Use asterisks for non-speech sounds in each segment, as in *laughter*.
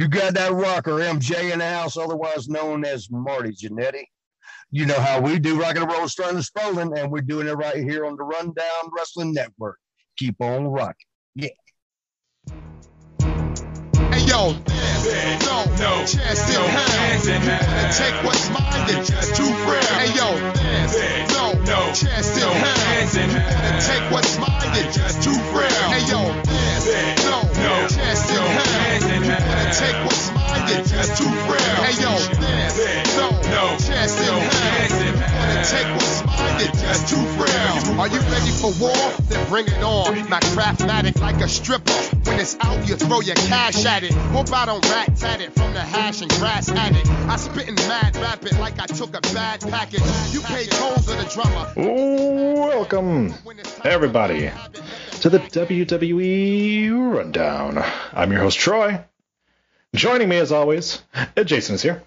You got that rocker, MJ, in the house, otherwise known as Marty Jannetty. You know how we do rock and roll, starting and Spolling, and we're doing it right here on the Rundown Wrestling Network. Keep on rocking. Yeah. Hey yo, there's no, no chance in hell. You wanna take what's mine and just too real. Hey yo, there's no, no chance in hell. You wanna take what's just too real. Are you ready for war? Then bring it on. My craftmatic like a stripper. When it's out, you throw your cash at it. Hope I don't rat tat it from the hash and grass at it. I spittin' mad rapid like I took a bad package. You pay tolls of the drummer. Welcome, everybody, to the WWE Rundown. I'm your host, Troy. Joining me, as always, Jason is here.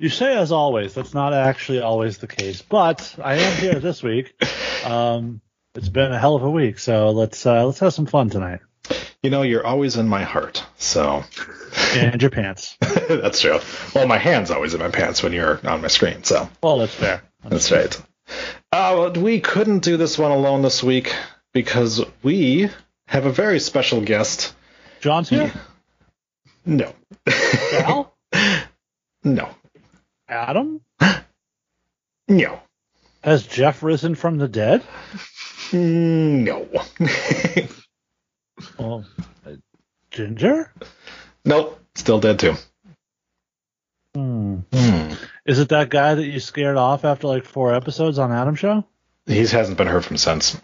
You say as always. That's not actually always the case, but I am here this week. Um, it's been a hell of a week, so let's uh, let's have some fun tonight. You know, you're always in my heart, so And your pants. *laughs* that's true. Well, my hand's always in my pants when you're on my screen, so Well, that's fair. that's right. Uh, we couldn't do this one alone this week because we have a very special guest. John's here. No, Al, *laughs* no, Adam, *laughs* no, has Jeff risen from the dead? no. *laughs* Well, uh, Ginger. nope, still dead too. Hmm. Hmm. Is it that guy that you scared off after like four episodes on Adam Show? He hasn't been heard from since.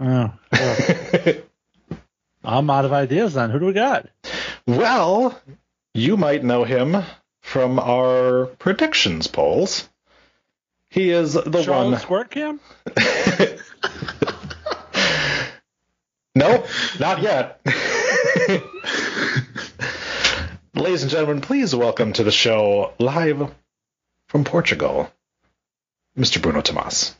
Oh, well, *laughs* I'm out of ideas then. Who do we got? Well, you might know him from our predictions polls. He is the Charlotte one. Squirt Cam? *laughs* Nope, not yet. *laughs* Ladies and gentlemen, please welcome to the show live from Portugal, Mr. Bruno Tomas.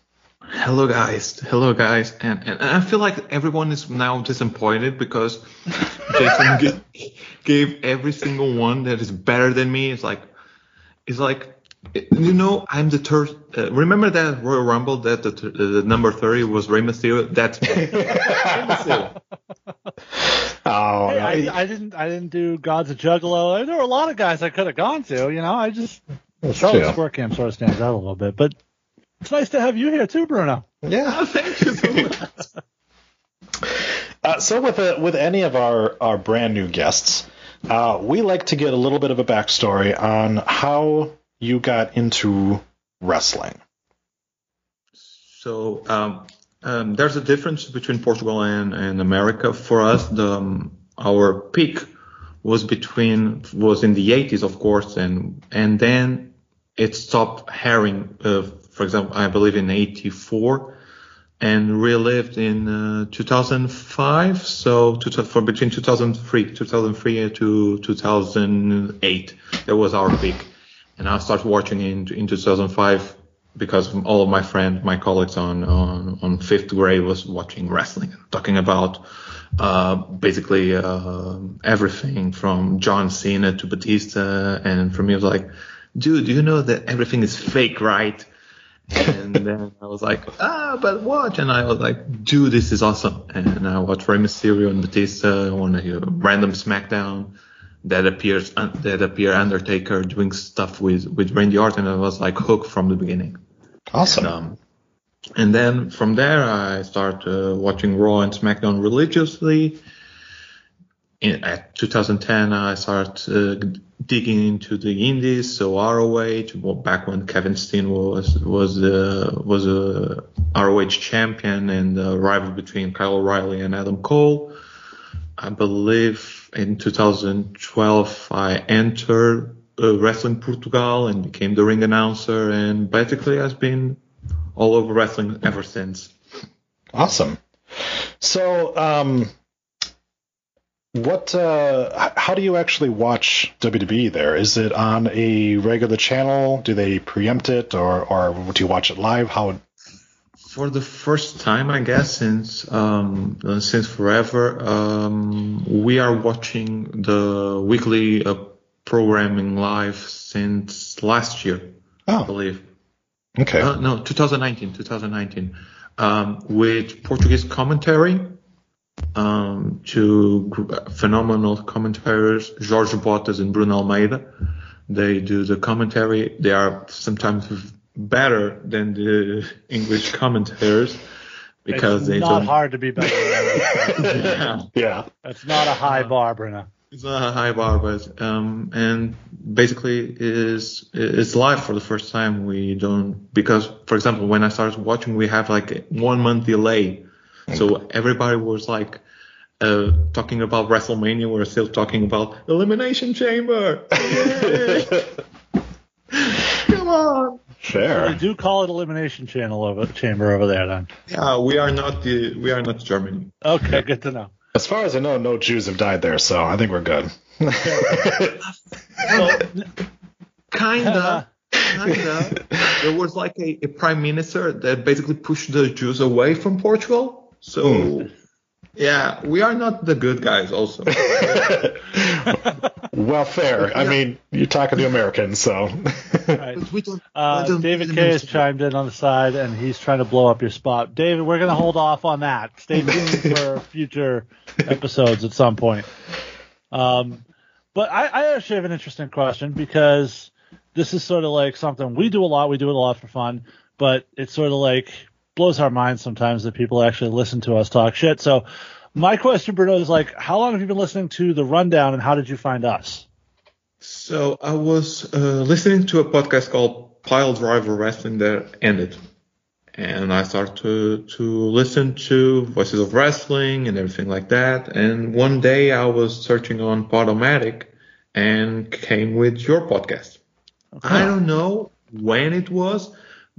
Hello guys, hello guys, and, and I feel like everyone is now disappointed because *laughs* Jason g- gave every single one that is better than me. It's like, it's like, you know, I'm the third. Uh, remember that Royal Rumble that the, th- the number thirty was Rey Mysterio? That's *laughs* me. Oh, Hey, I, I didn't. I didn't do God's a Juggalo. There were a lot of guys I could have gone to. You know, I just that's Charlotte true. Squirt Cam sort of stands out a little bit, but it's nice to have you here too, Bruno. Yeah. *laughs* Thank you so much. Uh, so with a, with any of our, our brand new guests, uh, we like to get a little bit of a backstory on how you got into wrestling. So um, um, there's a difference between Portugal and, and America. For us, the um, our peak was between was in the 80s, of course, and and then it stopped herring. Uh, for example, I believe in 84, and relived in uh, 2005. So to, for between 2003, 2003 to 2008, that was our peak. And I started watching in in 2005 because all of my friends, my colleagues on on, on fifth grade was watching wrestling, and talking about uh, basically uh, everything from John Cena to Batista, and for me it was like, dude, you know that everything is fake, right? And then I was like, ah, but watch, and I was like, dude, this is awesome, and I watched Rey Mysterio and Batista on a random SmackDown that appears that appear Undertaker doing stuff with with Randy Orton, and I was like hooked from the beginning. Awesome. And, um, and then from there, I started uh, watching Raw and SmackDown religiously. In, at 2010, I started uh, digging into the indies, so ROH, back when Kevin Steen was was uh, was a ROH champion and a rival between Kyle O'Reilly and Adam Cole. I believe in 2012 I entered uh, Wrestling Portugal and became the ring announcer, and basically I've been all over wrestling ever since. Awesome. So, um, what? Uh, how do you actually watch WWE? There is it on a regular channel? Do they preempt it, or or do you watch it live? How? For the first time, I guess since um, uh, since forever, um, we are watching the weekly uh, programming live since last year, I Oh, believe. okay. Uh, no, 2019, 2019, um, with Portuguese commentary um, to gr- phenomenal commentators, Jorge Botas and Bruno Almeida. They do the commentary. They are sometimes better than the *laughs* English commentators because it's they not don't. hard to be better. Than that. *laughs* Yeah. yeah. It's not a high bar, Bruno. It's not a high bar, but um, and basically is it's live for the first time. We don't because, for example, when I started watching, we have like one month delay, so everybody was like uh, talking about WrestleMania. We're still talking about Elimination Chamber. Yay! *laughs* Come on. They do call it elimination channel over chamber over there then. Yeah, we are not the we are not Germany. Okay, good to know. As far as I know, no Jews have died there, so I think we're good. *laughs* So, Kinda. Kinda. there was like a, a prime minister that basically pushed the Jews away from Portugal. So, yeah, we are not the good guys. Also, *laughs* well, fair. I mean, you're talking to Americans, so. right. But *laughs* we don't. Uh, David really K has chimed in on the side, and he's trying to blow up your spot. David, we're going to hold off on that. Stay tuned *laughs* for future episodes at some point. Um, but I, I actually have an interesting question because this is sort of like something we do a lot. We do it a lot for fun, but it's sort of like blows our minds sometimes that people actually listen to us talk shit. So my question, Bruno, is like, how long have you been listening to the rundown, and how did you find us? So I was uh, listening to a podcast called Pile Driver Wrestling that ended. And I started to, to listen to Voices of Wrestling and everything like that. And one day I was searching on Podomatic and came with your podcast. I don't know when it was,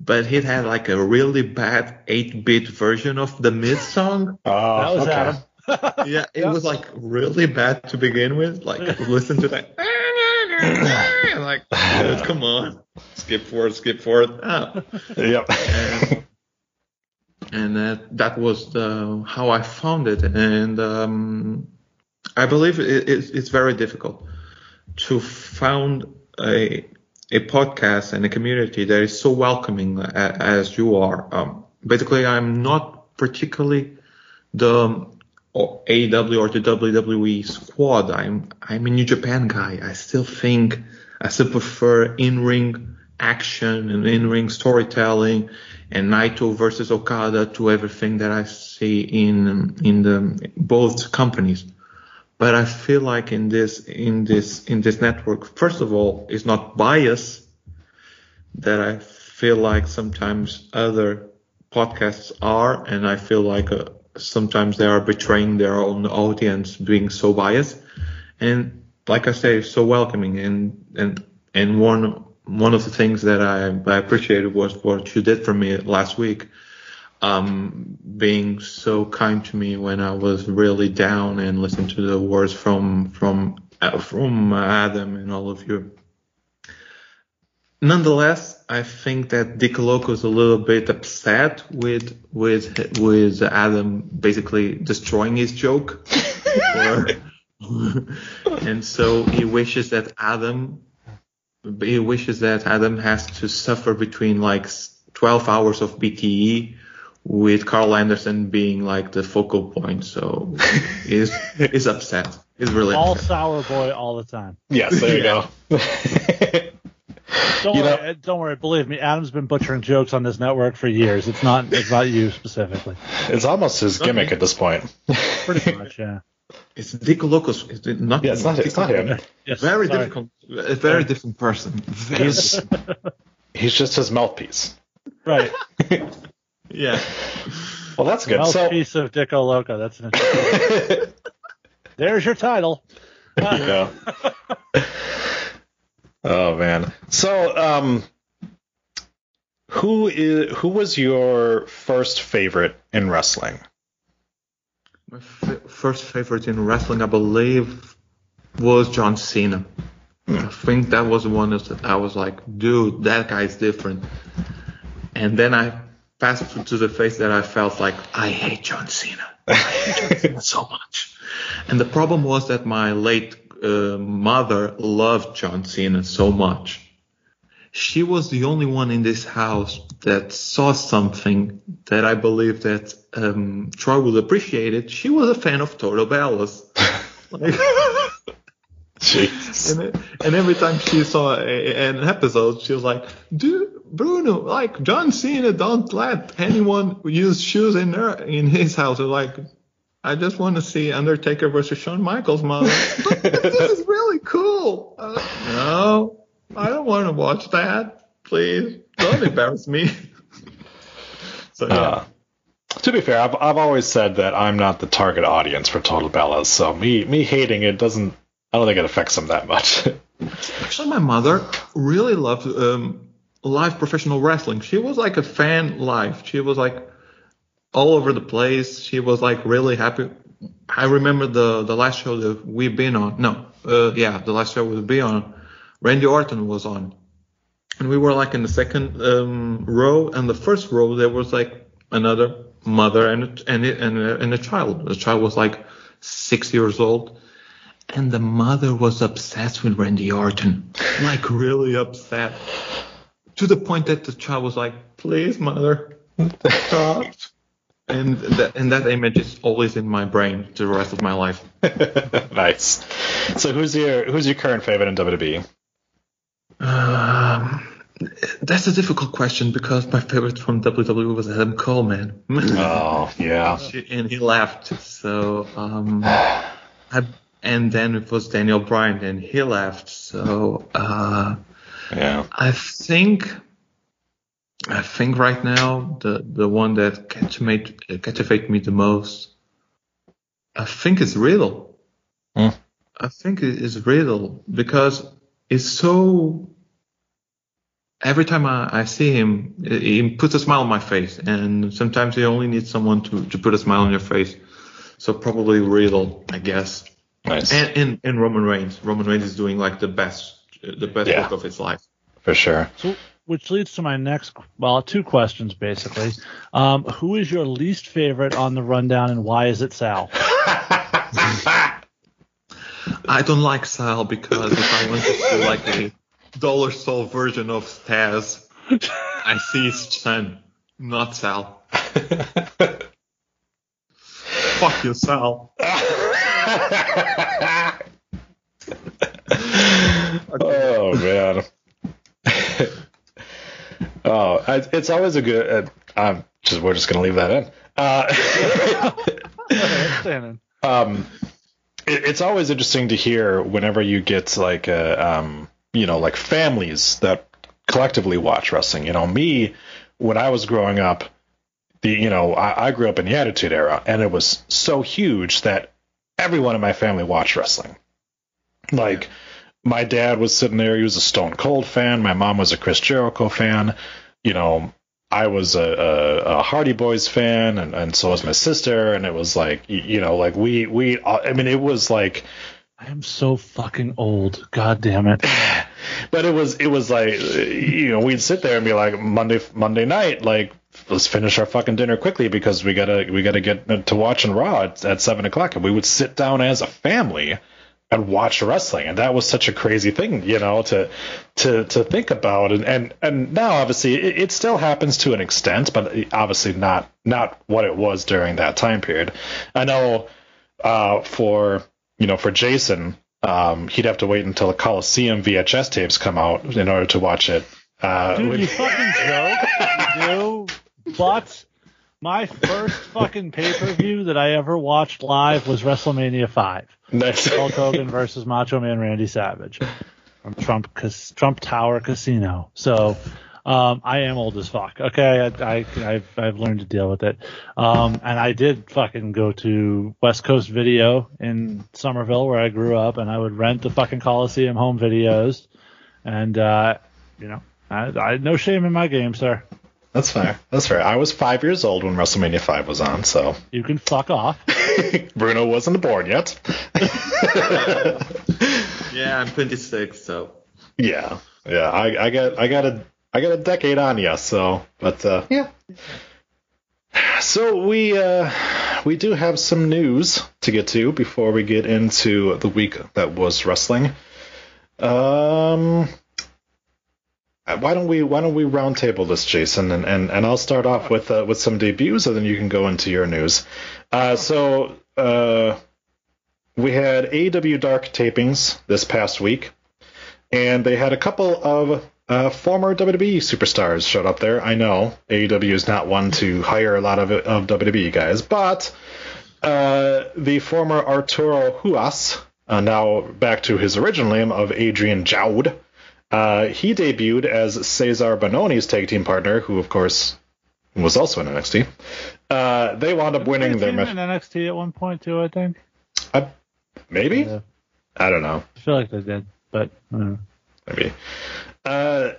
but it had like a really bad 8-bit version of the mid song. *laughs* Oh, That was okay. Adam. *laughs* Yeah, it was like really bad to begin with. Like listen to that. *laughs* like, dude, come on, skip forward, skip forward. Ah. Yep. And, and that that was the, how I found it, and um, I believe it, it's, it's very difficult to found a a podcast and a community that is so welcoming as you are. Um, basically, I'm not particularly the or AEW or the WWE squad. I'm I'm a New Japan guy. I still think I still prefer in-ring action and in-ring storytelling and Naito versus Okada to everything that I see in in the both companies. But I feel like in this in this in this network, first of all, it's not bias that I feel like sometimes other podcasts are, and I feel like uh, sometimes they are betraying their own audience, being so biased. And like I say, so welcoming. And and and one one of the things that I, I appreciated was what you did for me last week, um, being so kind to me when I was really down and listened to the words from from uh, from Adam and all of you. Nonetheless, I think that Dick Loco is a little bit upset with with with Adam basically destroying his joke, or, *laughs* and so he wishes that Adam he wishes that Adam has to suffer between like 12 hours of BTE with Karl Anderson being like the focal point. So *laughs* he's he's upset. He's really all upset. sour boy all the time. yes, there you go. *laughs* Don't You worry, know- uh, don't worry. Believe me, Adam's been butchering jokes on this network for years. It's not, it's not you specifically. it's almost his gimmick Okay. at this point. Pretty *laughs* much, yeah. It's Dick Locos. It's not. Yeah, it's not. It's not him. Yes, Very sorry. difficult. A very different person. Very He's he's just his mouthpiece. Right. Yeah. Well, that's good. So Mouthpiece of Dicko Loco. That's an interesting. *laughs* There's your title. Yeah. *laughs* oh man. So um who is who was your first favorite in wrestling? My f- first favorite in wrestling, I believe, was John Cena. I think that was the one that I was like, dude, that guy's different. And then I passed to the face that I felt like, I hate John Cena. I hate John Cena *laughs* so much. And the problem was that my late uh, mother loved John Cena so much. She was the only one in this house that saw something that I believe that um, Troy would appreciate it. She was a fan of Total Bellas. like, *laughs* Jeez. and, and every time she saw a, an episode, she was like, "Dude, Bruno, like John Cena, don't let anyone use shoes in her in his house." like, I just want to see Undertaker versus Shawn Michaels, mom. *laughs* this is really cool. Uh, no, I don't want to watch that. Please, don't embarrass me. *laughs* so yeah. Uh, to be fair, I've I've always said that I'm not the target audience for Total Bellas, so me me hating it doesn't. I don't think it affects them that much. *laughs* Actually, my mother really loved um, live professional wrestling. She was like a fan live. She was like all over the place. She was like really happy. I remember the the last show that we've been on. No, uh, yeah, the last show we've been on. Randy Orton was on, and we were like in the second um, row, and the first row there was like another mother and and and and a child. The child was like six years old and the mother was obsessed with Randy Orton, like really upset, to the point that the child was like, "Please, mother, stop." *laughs* and that and that image is always in my brain the rest of my life. *laughs* nice. So who's your who's your current favorite in WWE? Um, that's a difficult question because my favorite from WWE was Adam Cole, man. Oh *laughs* yeah. and he left, so um, *sighs* I and then it was Daniel Bryan, and he left. So uh, Yeah. I think I think right now the the one that captivate captivate me the most, I think is Riddle. Hmm. I think it is Riddle because it's so. Every time I, I see him, he he puts a smile on my face, and sometimes you only need someone to, to put a smile on your face. So probably Riddle, I guess. Nice. And, and and Roman Reigns. Roman Reigns is doing like the best the best Yeah. work of his life. For sure. So, which leads to my next, well, two questions basically. Um, who is your least favorite on the rundown, and why is it Sal? *laughs* I don't like Sal because if I want to see like a dollar store version of Taz, I see his son, not Sal. *laughs* Fuck you, Sal. *laughs* oh man. *laughs* oh, I, it's always a good. Uh, um, just we're just gonna leave that in. Uh, *laughs* um, it, it's always interesting to hear whenever you get like uh um, you know, like families that collectively watch wrestling. You know, me when I was growing up, the you know, I, I grew up in the Attitude Era, and it was so huge that everyone in my family watched wrestling. Like my dad was sitting there; he was a Stone Cold fan. My mom was a Chris Jericho fan. You know, I was a, a, a Hardy Boys fan, and, and so was my sister. And it was like, you know, like we we. Uh, I mean, it was like I am so fucking old. God damn it. *sighs* but it was it was like you know we'd sit there and be like Monday Monday night like let's finish our fucking dinner quickly because we gotta we gotta get to watching Raw at, at seven o'clock and we would sit down as a family and watch wrestling and that was such a crazy thing you know to to to think about and and, and now obviously it, it still happens to an extent but obviously not not what it was during that time period I know uh, for you know for Jason um, he'd have to wait until the Coliseum VHS tapes come out in order to watch it. Uh, Dude, you fucking joke. *laughs* You do. But my first fucking pay per view that I ever watched live was WrestleMania 5. Nice. Hulk Hogan versus Macho Man Randy Savage from Trump Trump Tower Casino. So um, I am old as fuck. Okay, I, I I've I've learned to deal with it. Um, and I did fucking go to West Coast Video in Somerville where I grew up, and I would rent the fucking Coliseum home videos, and uh, you know. I, I no shame in my game, sir. That's fair. That's fair. I was five years old when WrestleMania 5 was on, so You can fuck off. *laughs* Bruno wasn't born yet. *laughs* Yeah, I'm 26, so yeah, yeah. I, I got I got a I got a decade on you, so but uh, yeah. So we uh, we do have some news to get to before we get into the week that was wrestling. Um, why don't we why don't we roundtable this, Jason, and, and, and I'll start off with uh, with some debuts, and then you can go into your news. Uh, so uh, we had AEW Dark tapings this past week, and they had a couple of uh, former WWE superstars showed up there. I know AEW is not one to hire a lot of of WWE guys, but uh, the former Arturo Ruas, uh, now back to his original name of Adrian Jaoude, uh, he debuted as Cezar Bononi's tag team partner, who of course was also in NXT. Uh, they wound up winning their match. in. NXT at one point too. I think. Maybe Yeah. I don't know. I feel like they did, but uh, maybe. Uh,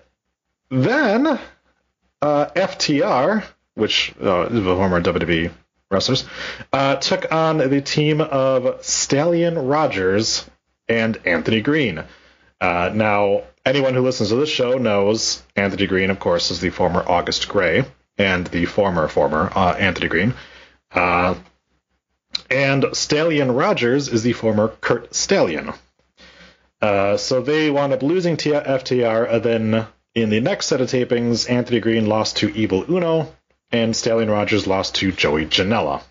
then uh, FTR, which uh, is the former WWE wrestlers, uh, took on the team of Stallion Rogers and Anthony Greene. Uh, now, anyone who listens to this show knows Anthony Greene, of course, is the former August Grey and the former former uh, Anthony Greene. Uh, and Stallion Rogers is the former Curt Stallion. Uh, so they wound up losing to FTR. Then in the next set of tapings, Anthony Greene lost to Evil Uno, and Stallion Rogers lost to Joey Janela.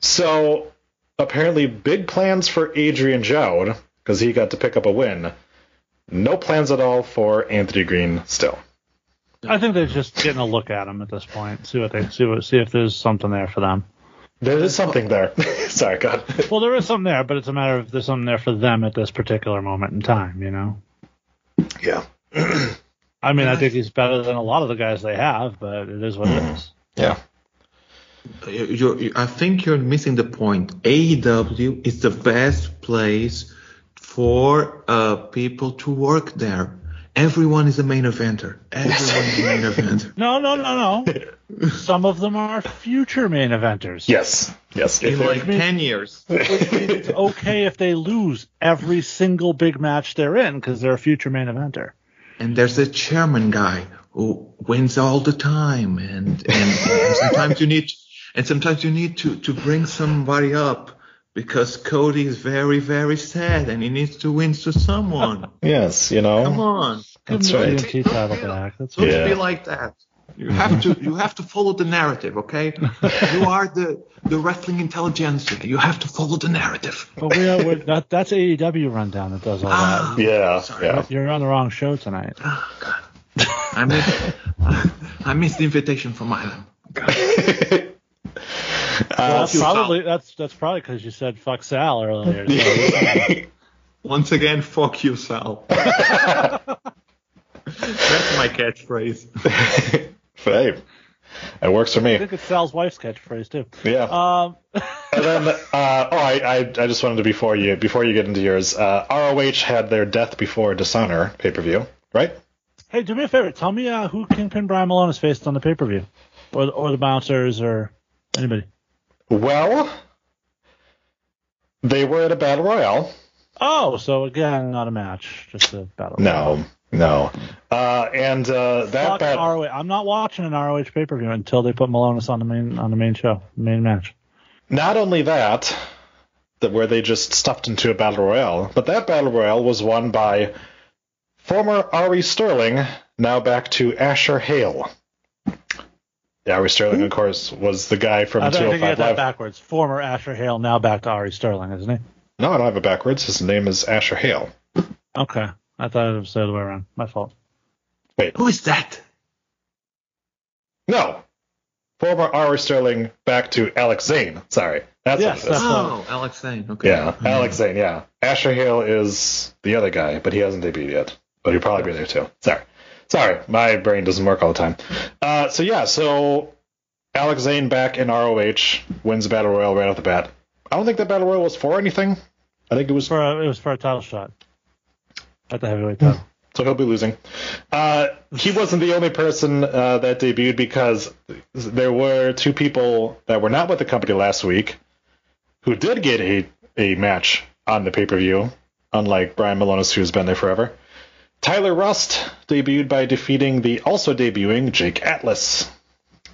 So apparently, big plans for Adrian Jaoude because he got to pick up a win. No plans at all for Anthony Greene still. I think they're just getting a look at him at this point. See what they see. What, see if there's something there for them. There is something there. *laughs* Sorry, God. Well, there is something there, but it's a matter of there's something there for them at this particular moment in time. You know. yeah. *clears throat* I mean, I think he's better than a lot of the guys they have, but it is what it mm-hmm. is. Yeah. You- You're, you- I think you're missing the point. AEW is the best place for uh, people to work there. Everyone is a main eventer. Everyone is a main eventer. *laughs* No, no, no, no. Some of them are future main eventers. Yes. Yes. In like means- 10 years. It's okay if they lose every single big match they're in because they're a future main eventer. And there's a chairman guy who wins all the time. And, and, and sometimes you need, and sometimes you need to, to bring somebody up because Cody is very, very sad and he needs to win to someone. *laughs* yes, you know. Come on. That's Give right. the TNT title back. That's Don't Yeah. be like that. You have to you have to follow the narrative, okay? You *laughs* are the the wrestling intelligentsia. You have to follow the narrative. But we are we're, that, that's AEW rundown that does all Ah. that. Yeah. Sorry. Yeah. You're on the wrong show tonight. Oh, God. I missed *laughs* I missed the invitation from Island. God. Uh, that's you, Sal. probably that's that's probably because you said fuck Sal earlier. So, *laughs* Once again, fuck you, Sal. *laughs* That's my catchphrase. *laughs* hey, it works for me. I think it's Sal's wife's catchphrase too. Yeah. Um, and then, uh, oh, I, I, I just wanted to before you before you get into yours. Uh, ROH had their Death Before Dishonor pay per view, right? hey, do me a favor. Tell me uh, who Kingpin Brian Malone is faced on the pay per view, or or the bouncers or anybody. Well, they were at a battle royale. Oh, so again, not a match, just a battle. No, no. Uh, and uh, that Fuck bat- ROH. I'm not watching an ROH pay per view until they put Milonas on the main on the main show, main match. not only that, that where they just stuffed into a battle royale, but that battle royale was won by former Ari Sterling, now back to Asher Hale. Yeah, Ari Sterling, hmm? of course, was the guy from I think you 205 get that oh Live. backwards. Former Asher Hale, now back to Ari Sterling, isn't he? No, I don't have it backwards. His name is Asher Hale. Okay, I thought it was the other way around. My fault. Wait, Who is that? no. Former Ari Sterling back to Alex Zane. Sorry. That's Yes, what it is. Oh, Alex Zane. Okay. Yeah, mm-hmm. Alex Zane, yeah. Asher Hale is the other guy, but he hasn't debuted yet. But he'll probably be there too. Sorry. Sorry, my brain doesn't work all the time. Uh, so yeah, so Alex Zane back in ROH wins the Battle Royal right off the bat. I don't think that Battle Royal was for anything. I think it was For a, it was for a title shot at the heavyweight title. so he'll be losing. Uh, he wasn't the only person uh, that debuted because there were two people that were not with the company last week who did get a, a match on the pay per view, unlike Brian Milonas, who's been there forever. Tyler Rust debuted by defeating the also debuting Jake Atlas.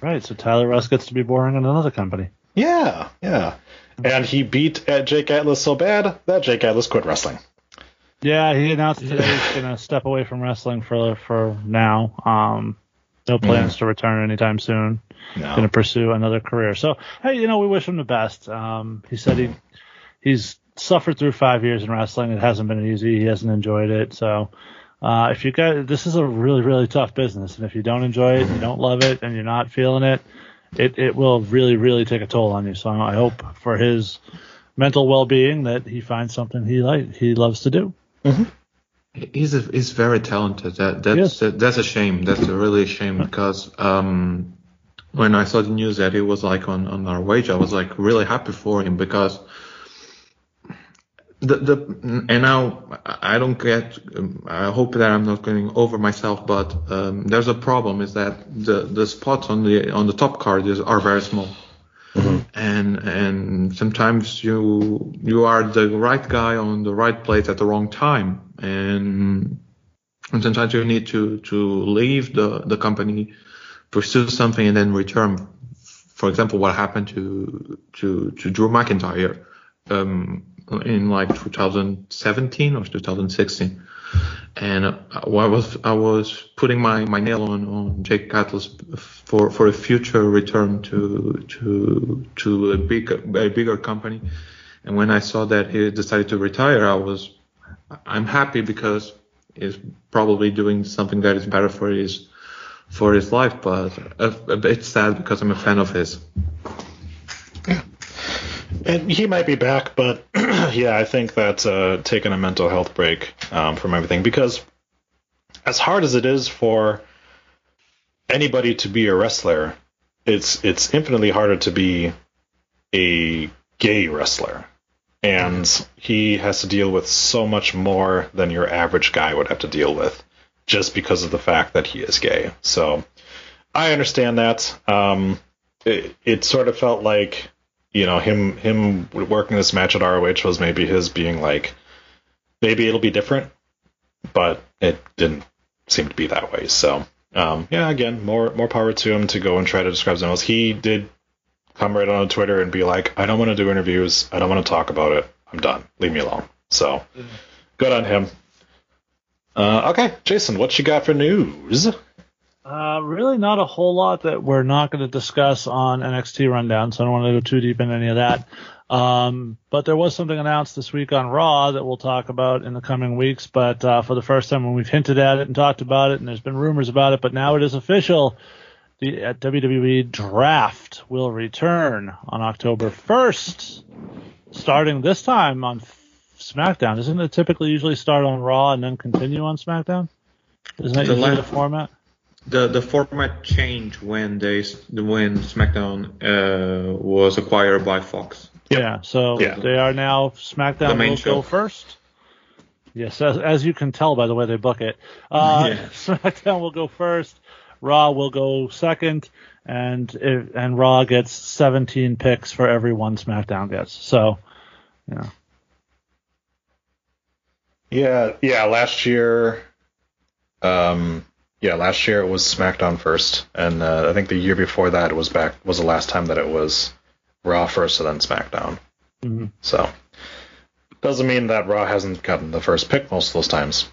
Right. So Tyler Rust gets to be boring in another company. Yeah, yeah. And he beat uh, Jake Atlas so bad that Jake Atlas quit wrestling. Yeah, he announced today he's *laughs* going to step away from wrestling for for now. Um, no plans to return anytime soon. No. Going to pursue another career. So hey, you know, we wish him the best. Um, he said he he's suffered through five years in wrestling. It hasn't been easy. He hasn't enjoyed it. So uh, if you guys, this is a really really tough business, and if you don't enjoy it, you don't love it, and you're not feeling it, it it will really really take a toll on you. So I hope for his mental well being that he finds something he like he loves to do. He's a, he's very talented. That that's Yes. that, that's a shame. That's a really a shame because um, when I saw the news that he was like on on ROH, I was like really happy for him because the the and now I don't get. um, I hope that I'm not going over myself, but um, there's a problem. Is that the the spots on the on the top card is are very small and and sometimes you you are the right guy on the right place at the wrong time and and sometimes you need to to leave the the company pursue something and then return for example what happened to to to Drew McIntyre um in like 2017 or 2016 and uh, I was I was putting my, my nail on, on Jake Atlas for, for a future return to to to a big a bigger company, and when I saw that he decided to retire, I was I'm happy because he's probably doing something that is better for his for his life, but a, a bit sad because I'm a fan of his. And he might be back, but *clears throat* yeah, I think that uh, taking a mental health break um, from everything, because as hard as it is for anybody to be a wrestler, it's it's infinitely harder to be a gay wrestler, and he has to deal with so much more than your average guy would have to deal with, just because of the fact that he is gay. So I understand that. Um, it, it sort of felt like you know him him working this match at ROH was maybe his being like maybe it'll be different, but it didn't seem to be that way. So um, yeah, again, more more power to him to go and try to describe something else. He did come right on Twitter and be like, I don't want to do interviews. I don't want to talk about it. I'm done. Leave me alone. So good on him. Uh, okay, Jason, what you got for news? Uh, really not a whole lot that we're not going to discuss on NXT Rundown, so I don't want to go too deep in any of that. Um, but there was something announced this week on Raw that we'll talk about in the coming weeks. But uh, for the first time, when we've hinted at it and talked about it, and there's been rumors about it, but now it is official. The uh, WWE Draft will return on October 1st, starting this time on SmackDown. Isn't it typically usually start on Raw and then continue on SmackDown? Isn't that The usually la- the format? The the format changed when they when SmackDown uh, was acquired by Fox. Yeah, so Yeah. they are now SmackDown will show. go first. Yes, as, as you can tell by the way they book it, uh, *laughs* Yeah. *laughs* SmackDown will go first, Raw will go second, and if, and Raw gets 17 picks for every one SmackDown gets. So, you know, Yeah, yeah. Last year, um, yeah, last year it was SmackDown first, and uh, I think the year before that was back was the last time that it was Raw first and then SmackDown. Mhm. So doesn't mean that Raw hasn't gotten the first pick most of those times,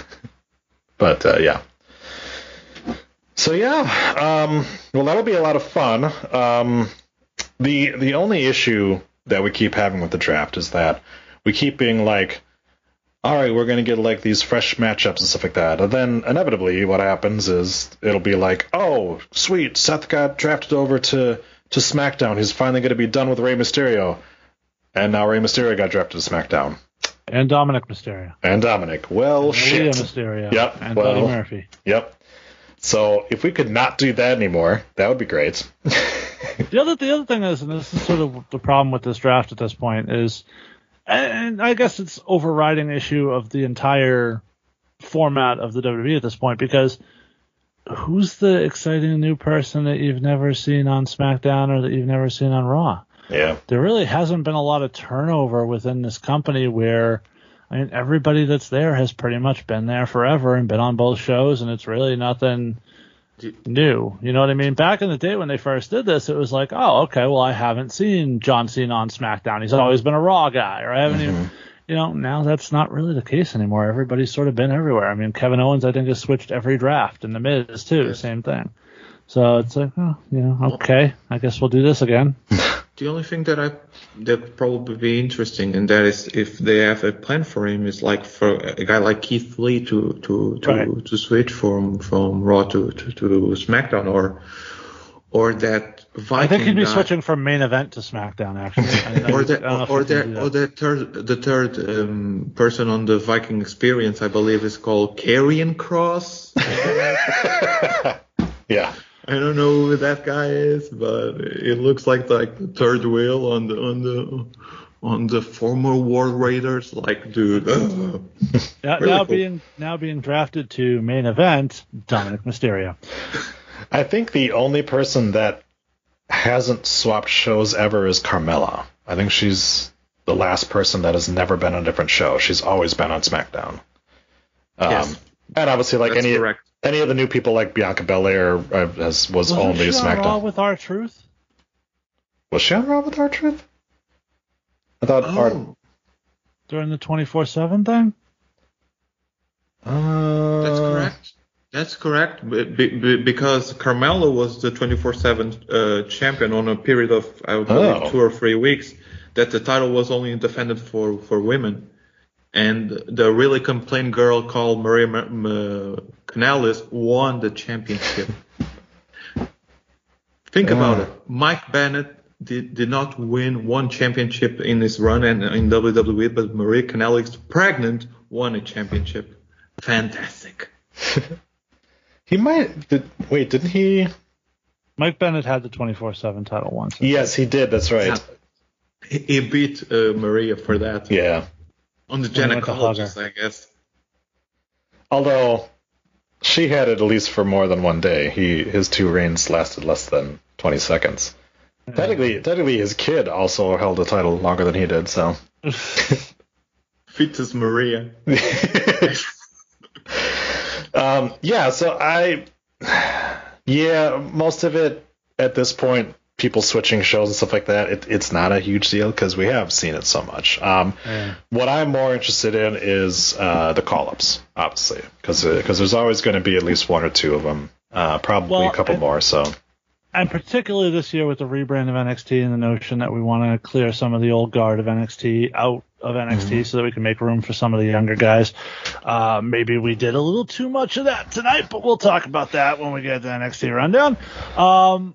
*laughs* but uh, yeah. So yeah, um, well that'll be a lot of fun. Um, the the only issue that we keep having with the draft is that we keep being like, all right, we're going to get like these fresh matchups and stuff like that. And then inevitably, what happens is it'll be like, oh, sweet, Seth got drafted over to to SmackDown. He's finally going to be done with Rey Mysterio, and now Rey Mysterio got drafted to SmackDown. and Dominic Mysterio, And Dominic, well, and Leah shit. Mysterio, Yep, and well. Buddy Murphy. Yep. So if we could not do that anymore, that would be great. *laughs* The other the other thing is, and this is sort of the problem with this draft at this point is, and I guess it's overriding issue of the entire format of the WWE at this point because who's the exciting new person that you've never seen on SmackDown or that you've never seen on Raw? yeah. There really hasn't been a lot of turnover within this company where. I mean, everybody that's there has pretty much been there forever and been on both shows, and it's really nothing new. You know what I mean? Back in the day when they first did this, it was like, oh, okay, well, I haven't seen John Cena on SmackDown. He's always been a Raw guy, or I haven't Mm-hmm. even. You know, now that's not really the case anymore. Everybody's sort of been everywhere. I mean, Kevin Owens, I think, has switched every draft, and The Miz too, Yes. same thing. So it's like, oh, you know, okay, I guess we'll do this again. *laughs* The only thing that I that would probably be interesting, and that is if they have a plan for him, is like for a guy like Keith Lee to to to, Right. to switch from from Raw to, to, to SmackDown, or or that Viking I think he'd be guy, switching from main event to SmackDown, actually. *laughs* I, I, or I that don't know if or he can that or the third the third um, person on the Viking experience, I believe, is called Karrion Kross. *laughs* yeah. I don't know who that guy is, but it looks like like the third wheel on the on the on the former War Raiders. Like, dude, uh, Now, Really now cool. being now being drafted to main event, Dominic Mysterio. I think the only person that hasn't swapped shows ever is Carmella. I think she's the last person that has never been on a different show. She's always been on SmackDown. Um, Yes. And obviously, like that's any correct. any of the new people, like Bianca Belair, uh, has, was Wasn't only she on Raw with R-Truth Was she on Raw with R-Truth? I thought. Our, Oh, during the twenty four seven thing? uh, that's correct. That's correct. Be, be, because Carmella was the 24/7 uh, champion on a period of I would believe Oh. two or three weeks. That the title was only defended for for women. And the really complaint girl called Maria Ma- Ma- Kanellis won the championship. Think about it. Mike Bennett did, did not win one championship in his run and in WWE, but Maria Kanellis, pregnant, won a championship. Fantastic. *laughs* He might. Did, wait, didn't he? Mike Bennett had the twenty four seven title once. Yes, he did. That's right. He, he beat uh, Maria for that Yeah. On the When he went to hug gynecologist, I guess. Although she had it at least for more than one day. He his two reigns lasted less than twenty seconds. Technically, technically, his kid also held the title longer than he did. So, *laughs* Fetus Maria. *laughs* um, yeah. So I, yeah, most of it at this point, people switching shows and stuff like that. It, it's not a huge deal because we have seen it so much. Um, Yeah. What I'm more interested in is uh, the call-ups, obviously, because there's always going to be at least one or two of them, uh, probably Well, a couple more. So. And particularly this year with the rebrand of NXT and the notion that we want to clear some of the old guard of NXT out of NXT so that we can make room for some of the younger guys. Uh, maybe we did a little too much of that tonight, but we'll talk about that when we get to the NXT rundown. Um,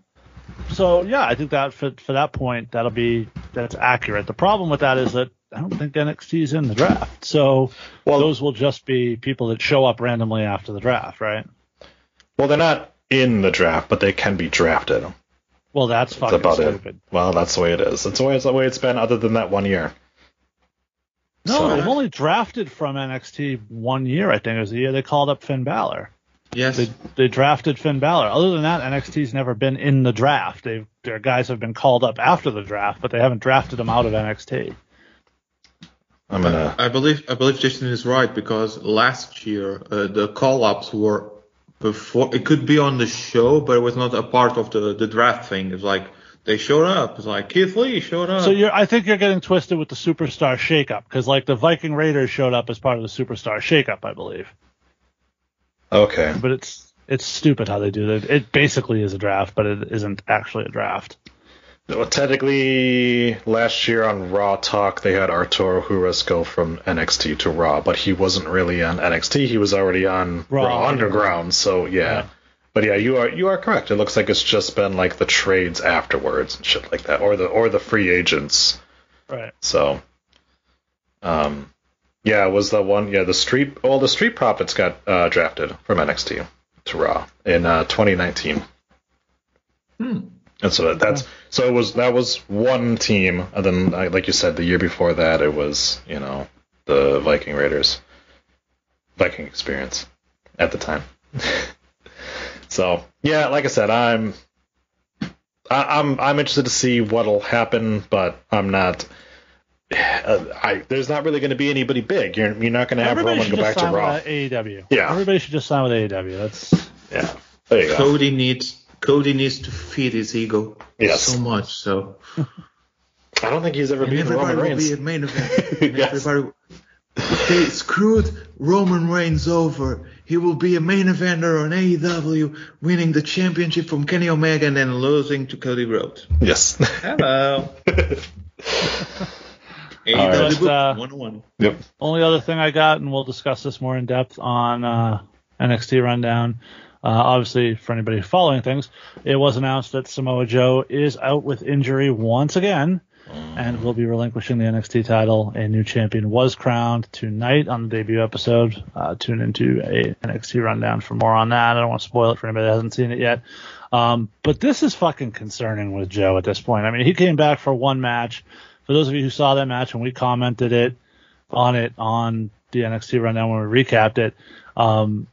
so yeah, I think that for, for that point, that'll be, that's accurate. The problem with that is that I don't think NXT is in the draft. So Well- those will just be people that show up randomly after the draft, right? Well, they're not in the draft, but they can be drafted. Well, that's That's fucking about stupid. it. Well, that's the way it is. That's always the way it's been, other than that one year. No, So- they've only drafted from NXT one year. I think it was the year they called up Finn Balor. Yes. They they drafted Finn Balor. Other than that, NXT's never been in the draft. They've their guys have been called up after the draft, but they haven't drafted them out of NXT. I'm gonna. I believe I believe Jason is right because last year uh, the call-ups were before. It could be on the show, but it was not a part of the the draft thing. It's like they showed up. It's like Keith Lee showed up. So you're, I think you're getting twisted with the superstar shakeup because like the Viking Raiders showed up as part of the superstar shakeup, I believe. Okay. But it's it's stupid how they do that. It basically is a draft, but it isn't actually a draft. Well, technically, last year on Raw Talk, they had Arturo Ruas go from NXT to Raw, but he wasn't really on NXT. He was already on Raw Raw, Underground. So yeah. Yeah. But yeah, you are you are correct. It looks like it's just been like the trades afterwards and shit like that, or the or the free agents. Right. So, um, yeah, it was the one. Yeah, the street. Well, the Street Profits got uh, drafted from NXT to Raw in uh, 2019. Hmm. And so that's so it was that was one team, and then like you said, the year before that it was you know the Viking Raiders, Viking Experience at the time. *laughs* so yeah, like I said, I'm I, I'm I'm interested to see what'll happen, but I'm not. Uh, I there's not really going to be anybody big. You're you're not going to have Everybody Roman go back to sign Raw. AEW. Yeah. Everybody should just sign with AEW. That's Yeah. There you go. Cody needs Cody needs to feed his ego Yes. so much. So *laughs* I don't think he's ever and beaten everybody Roman will Reigns. be a main event. *laughs* Yes. everybody they screwed Roman Reigns over. He will be a main eventer on AEW, winning the championship from Kenny Omega and then losing to Cody Rhodes. Yes. Hello. *laughs* right. Uh, one one. yep. Only other thing I got, and we'll discuss this more in depth on uh, NXT Rundown. Uh, obviously, for anybody following things, it was announced that Samoa Joe is out with injury once again and will be relinquishing the NXT title. A new champion was crowned tonight on the debut episode. Uh, tune into a NXT Rundown for more on that. I don't want to spoil it for anybody that hasn't seen it yet. Um, but this is fucking concerning with Joe at this point. I mean, he came back for one match. For those of you who saw that match and we commented it on it on the NXT rundown when we recapped it, um,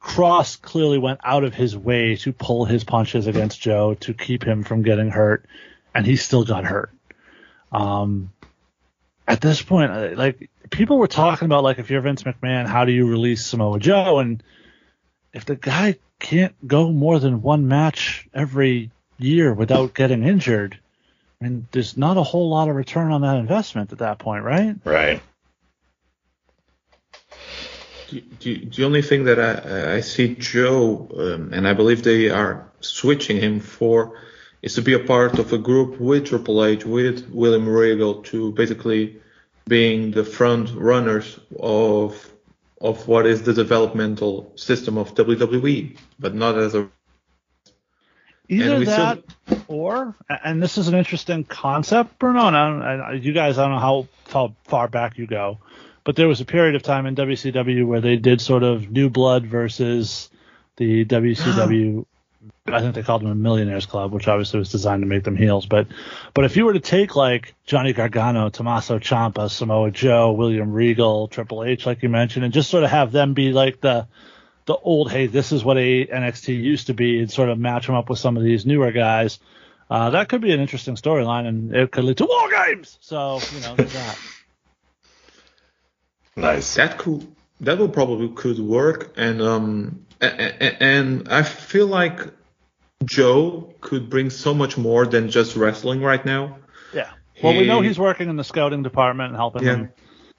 Kross clearly went out of his way to pull his punches against Joe to keep him from getting hurt, and he still got hurt. Um, at this point, uh, like people were talking about, like if you're Vince McMahon, how do you release Samoa Joe? And if the guy can't go more than one match every year without getting injured, I mean, there's not a whole lot of return on that investment at that point, right? Right. The, the, the only thing that I, I see Joe, um, and I believe they are switching him for, is to be a part of a group with Triple H, with William Regal, to basically being the front runners of of what is the developmental system of WWE, but not as a Either we still- that or, and this is an interesting concept, Bruno, and I I, you guys, I don't know how, how far back you go, but there was a period of time in WCW where they did sort of new blood versus the WCW. *gasps* I think they called them a Millionaires Club, which obviously was designed to make them heels. But, but if you were to take like Johnny Gargano, Tommaso Ciampa, Samoa Joe, William Regal, Triple H, like you mentioned, and just sort of have them be like the the old, hey, this is what a NXT used to be, and sort of match them up with some of these newer guys. Uh, that could be an interesting storyline, and it could lead to war games. So you know, there's that. Nice. that could that will probably could work and um a- a- and I feel like Joe could bring so much more than just wrestling right now. Yeah. Well, we know he's working in the scouting department and helping Yeah. them,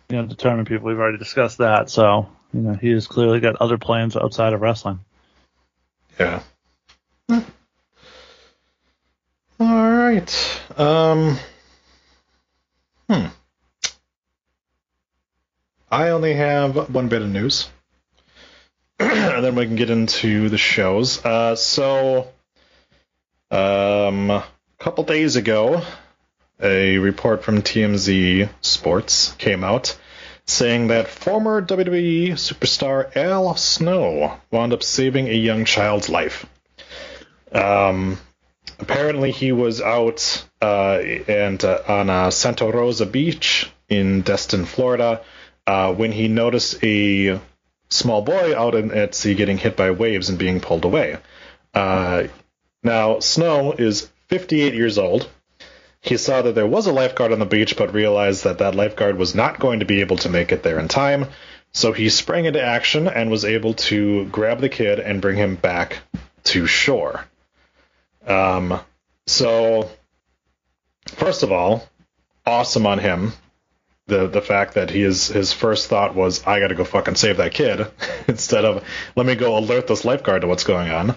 you know, determine people. We've already discussed that. So you know, he has clearly got other plans outside of wrestling. Yeah. All right. Um. Hmm. I only have one bit of news, *clears throat* and then we can get into the shows. Uh, so, um, a couple days ago, a report from TMZ Sports came out saying that former WWE superstar Al Snow wound up saving a young child's life. Um, apparently, he was out uh, and uh, on uh, Santa Rosa Beach in Destin, Florida, uh, when he noticed a small boy out in, at sea getting hit by waves and being pulled away. Uh, now, Snow is 58 years old. He saw that there was a lifeguard on the beach, but realized that that lifeguard was not going to be able to make it there in time. So he sprang into action and was able to grab the kid and bring him back to shore. Um, so, first of all, awesome on him. The the fact that he is his first thought was I got to go fucking save that kid *laughs* instead of let me go alert this lifeguard to what's going on.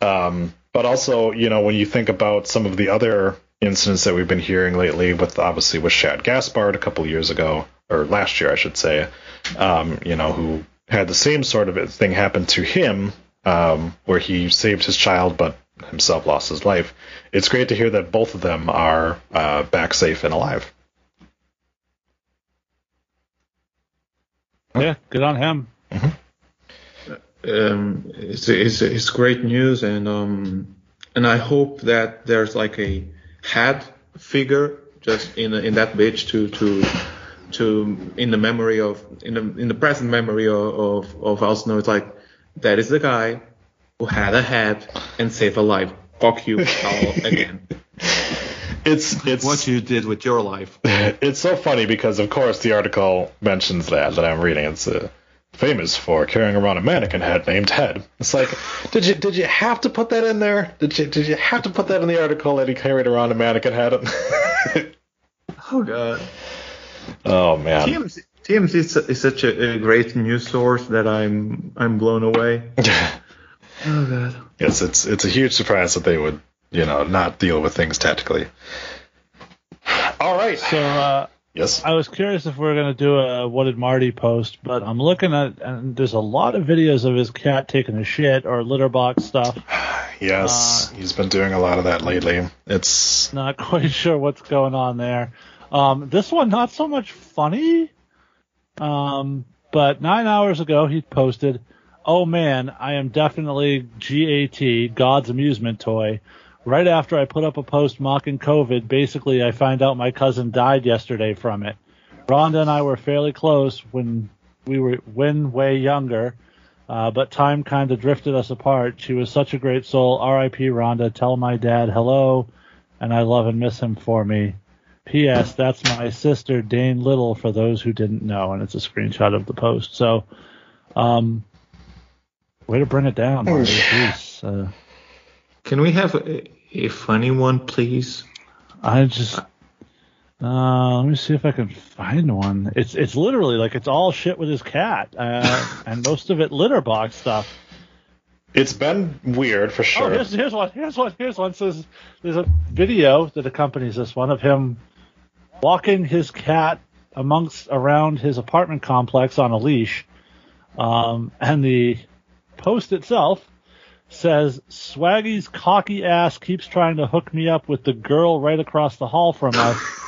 Um, but also, you know, when you think about some of the other incidents that we've been hearing lately, with obviously with Shad Gaspard a couple years ago, or last year, I should say, um, you know, who had the same sort of thing happen to him, um, where he saved his child but himself lost his life. It's great to hear that both of them are uh, back safe and alive. Yeah, good on him. um, it's, it's, it's great news, and um, and I hope that there's like a head figure just in in that beach to to to in the memory of in the in the present memory of of, of Al Snow. It's like that is the guy who had a head and saved a life. Fuck you, Al, again. *laughs* It's it's What you did with your life. *laughs* it's so funny because of course the article mentions that that I'm reading. It's uh, famous for carrying around a mannequin head named Head. It's like, did you did you have to put that in there? Did you did you have to put that in the article that he carried around a mannequin head? *laughs* Oh god. oh man. TMZ, TMZ is, is such a, a great news source that I'm I'm blown away. Oh god. yes, it's it's a huge surprise that they would you know not deal with things tactically. All right. So uh, Yes. I was curious if we are gonna do a what did Marty post, but I'm looking at and there's a lot of videos of his cat taking a shit or litter box stuff. *sighs* Yes. he's been doing a lot of that lately. It's Not *laughs* quite sure what's going on there. Um, this one not so much funny. Um, but nine hours ago he posted, "Oh man, I am definitely GAT God's amusement toy." Right after I put up a post mocking COVID, basically I find out my cousin died yesterday from it. Rhonda and I were fairly close when we were when way younger, uh, but time kind of drifted us apart. She was such a great soul. R.I.P. Rhonda. Tell my dad hello, and I love and miss him for me. P.S. That's my sister Dane Little. For those who didn't know, and it's a screenshot of the post. So, um, way to bring it down, Marty. Jeez. Uh, Can we have a, a funny one, please? I just. Uh, let me see if I can find one. It's it's literally like it's all shit with his cat, uh, *laughs* and most of it litter box stuff. it's been weird for Oh, sure. here's, here's one. Here's one. Here's one. Says there's a video that accompanies this one of him walking his cat amongst around his apartment complex on a leash, um, and the post itself says Swaggy's cocky ass keeps trying to hook me up with the girl right across the hall from us. *laughs*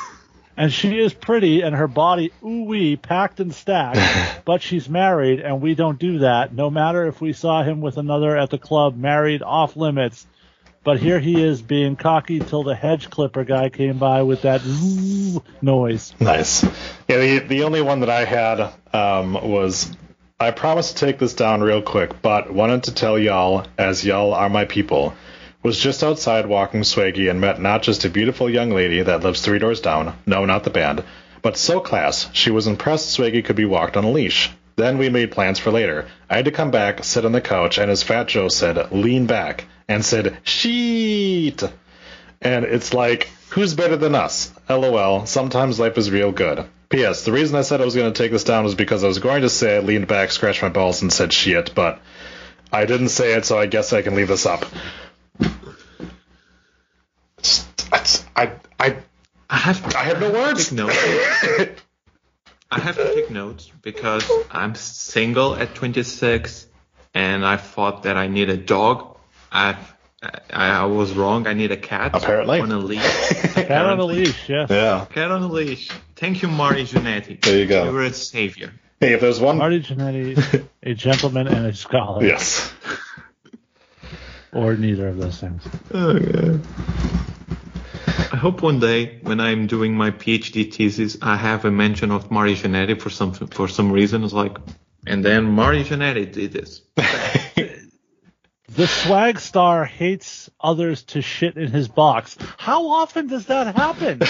And she is pretty and her body ooh wee packed and stacked, *laughs* but she's married and we don't do that. No matter if we saw him with another at the club, married, off limits. But here he is being cocky till the hedge clipper guy came by with that ooh noise. Nice. Yeah, the the only one that I had um, was I promised to take this down real quick, but wanted to tell y'all, as y'all are my people, was just outside walking Swaggy and met not just a beautiful young lady that lives three doors down, no, not the band, but so class. She was impressed Swaggy could be walked on a leash. Then we made plans for later. I had to come back, sit on the couch, and as Fat Joe said, lean back, and said, sheet. And it's like, who's better than us? LOL, sometimes life is real good. P.S. The reason I said I was going to take this down was because I was going to say I leaned back, scratched my balls, and said shit, but I didn't say it, so I guess I can leave this up. It's- it's- I, I, I have I have no words. Take notes. I have to take notes because I'm single at 26 and I thought that I need a dog. I I, I was wrong. I need a cat. Apparently. On a leash. *laughs* Cat on a leash, yes. yeah. Cat on a leash. Thank you, Marty Jannetty. There you go. You were a savior. Hey, if there's one. Marty Jannetty, a gentleman and a scholar. Yes. Or neither of those things. Oh, yeah. I hope one day when I'm doing my PhD thesis, I have a mention of Marty Jannetty for some for some reason. It's like, and then Marty Jannetty did this. *laughs* The swag star hates others to shit in his box. How often does that happen?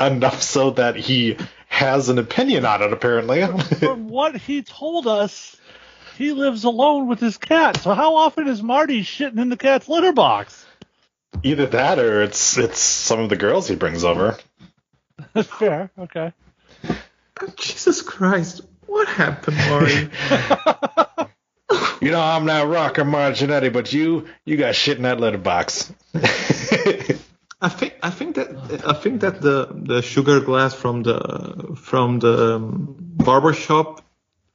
*laughs* Enough so that he has an opinion on it, apparently. From what he told us, he lives alone with his cat. So how often is Marty shitting in the cat's litter box? Either that or it's it's some of the girls he brings over. That's *laughs* fair. Okay. Jesus Christ, what happened, Marty? *laughs* You know, I'm not rocker Marginetti, but you you got shit in that letterbox. *laughs* I think I think that I think that the the sugar glass from the from the um, barber shop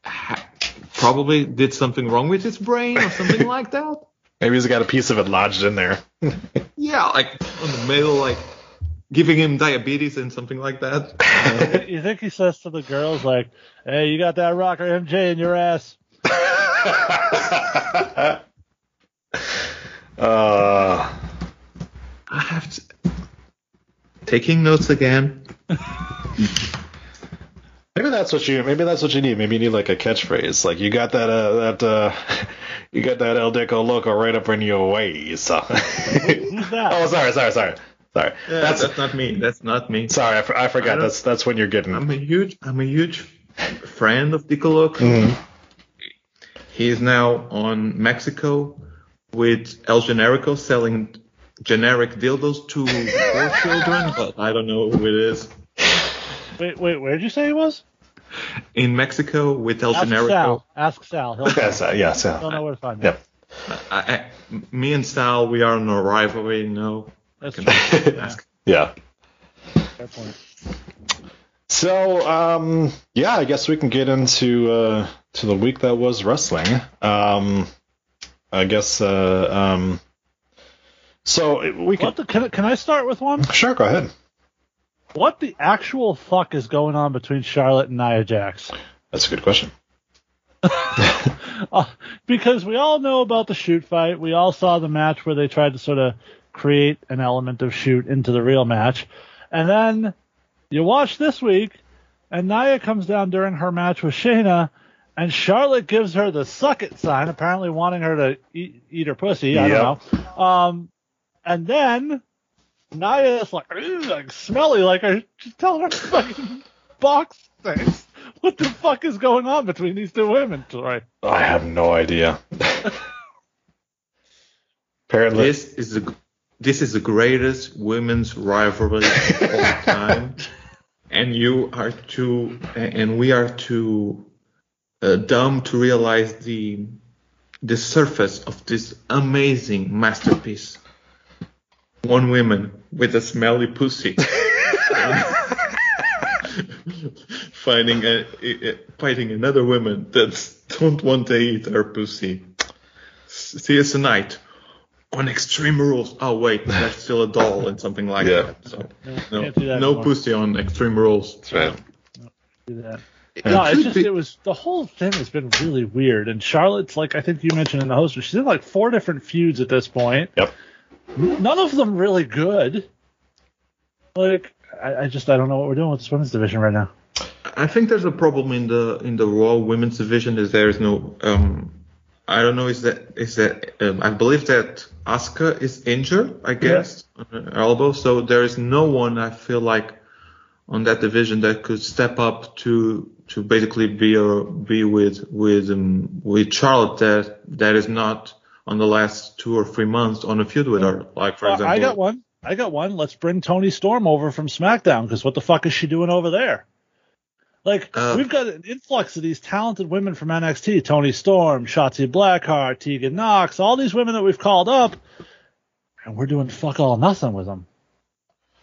ha- probably did something wrong with his brain or something like that. *laughs* Maybe he's got a piece of it lodged in there. *laughs* Yeah, like on the middle, like giving him diabetes and something like that. You think he says to the girls like, "Hey, you got that rocker MJ in your ass"? *laughs* uh, I have to taking notes again. *laughs* maybe that's what you maybe that's what you need. Maybe you need like a catchphrase. Like you got that uh, that uh, *laughs* you got that El Dico Loco right up in your ways. Who's that? oh, sorry, sorry, sorry, sorry. Yeah, that's that's, not me. That's not me. sorry. I, for- I I forgot. don't- That's that's when you're getting. I'm a huge I'm a huge friend of Dicoloco. Mhm. He is now on Mexico with El Generico selling generic dildos to *laughs* poor children, but I don't know who it is. Wait, wait, where did you say he was? In Mexico with El Ask Generico. Sal. Ask Sal. He'll Yes, uh, yes, he'll yeah. know where to find him. Yep. I, I, me and Sal, we are on a rivalry, No. know. That's true. *laughs* ask. Yeah. Fair point. So, um, yeah, I guess we can get into uh, to the week that was wrestling. Um, I guess. Uh, um, so we can. The, can, I- can I start with one? Sure, go ahead. What the actual fuck is going on between Charlotte and Nia Jax? That's a good question. *laughs* *laughs* Uh, because we all know about the shoot fight. We all saw the match where they tried to sort of create an element of shoot into the real match. And then you watch this week, and Nia comes down during her match with Shayna, and Charlotte gives her the suck it sign, apparently wanting her to eat, eat her pussy. I don't know. Um, and then Nia is like, like smelly, like her, she's telling her to fucking box things. What the fuck is going on between these two women, Troy? I have no idea. Apparently, This is the this is the greatest women's rivalry of all time, *laughs* and you are too and we are too uh, dumb to realize the the surface of this amazing masterpiece. One woman with a smelly pussy. *laughs* Finding a, a- fighting another woman that don't want to eat her pussy. See you tonight on Extreme Rules. Oh wait, *laughs* that's still a doll and something like Yeah. that. So No, no, that no anymore. pussy on Extreme Rules. That's right. do that. It No, it's just be- it was the whole thing has been really weird. And Charlotte's like I think you mentioned in the host, she's in like four different feuds at this point. Yep. None of them really good. Like I, I just I don't know what we're doing with this women's division right now. I think there's a problem in the in the Raw women's division is there is no um I don't know is that is that um, I believe that Asuka is injured I guess on her elbow so there is no one I feel like on that division that could step up to to basically be or be with with um, with Charlotte that that is not on the last two or three months on a feud with her like for Well, example I got one. I got one. Let's bring Toni Storm over from SmackDown because what the fuck is she doing over there? Like Uh, we've got an influx of these talented women from NXT: Toni Storm, Shotzi Blackheart, Tegan Nox, all these women that we've called up, and we're doing fuck all nothing with them.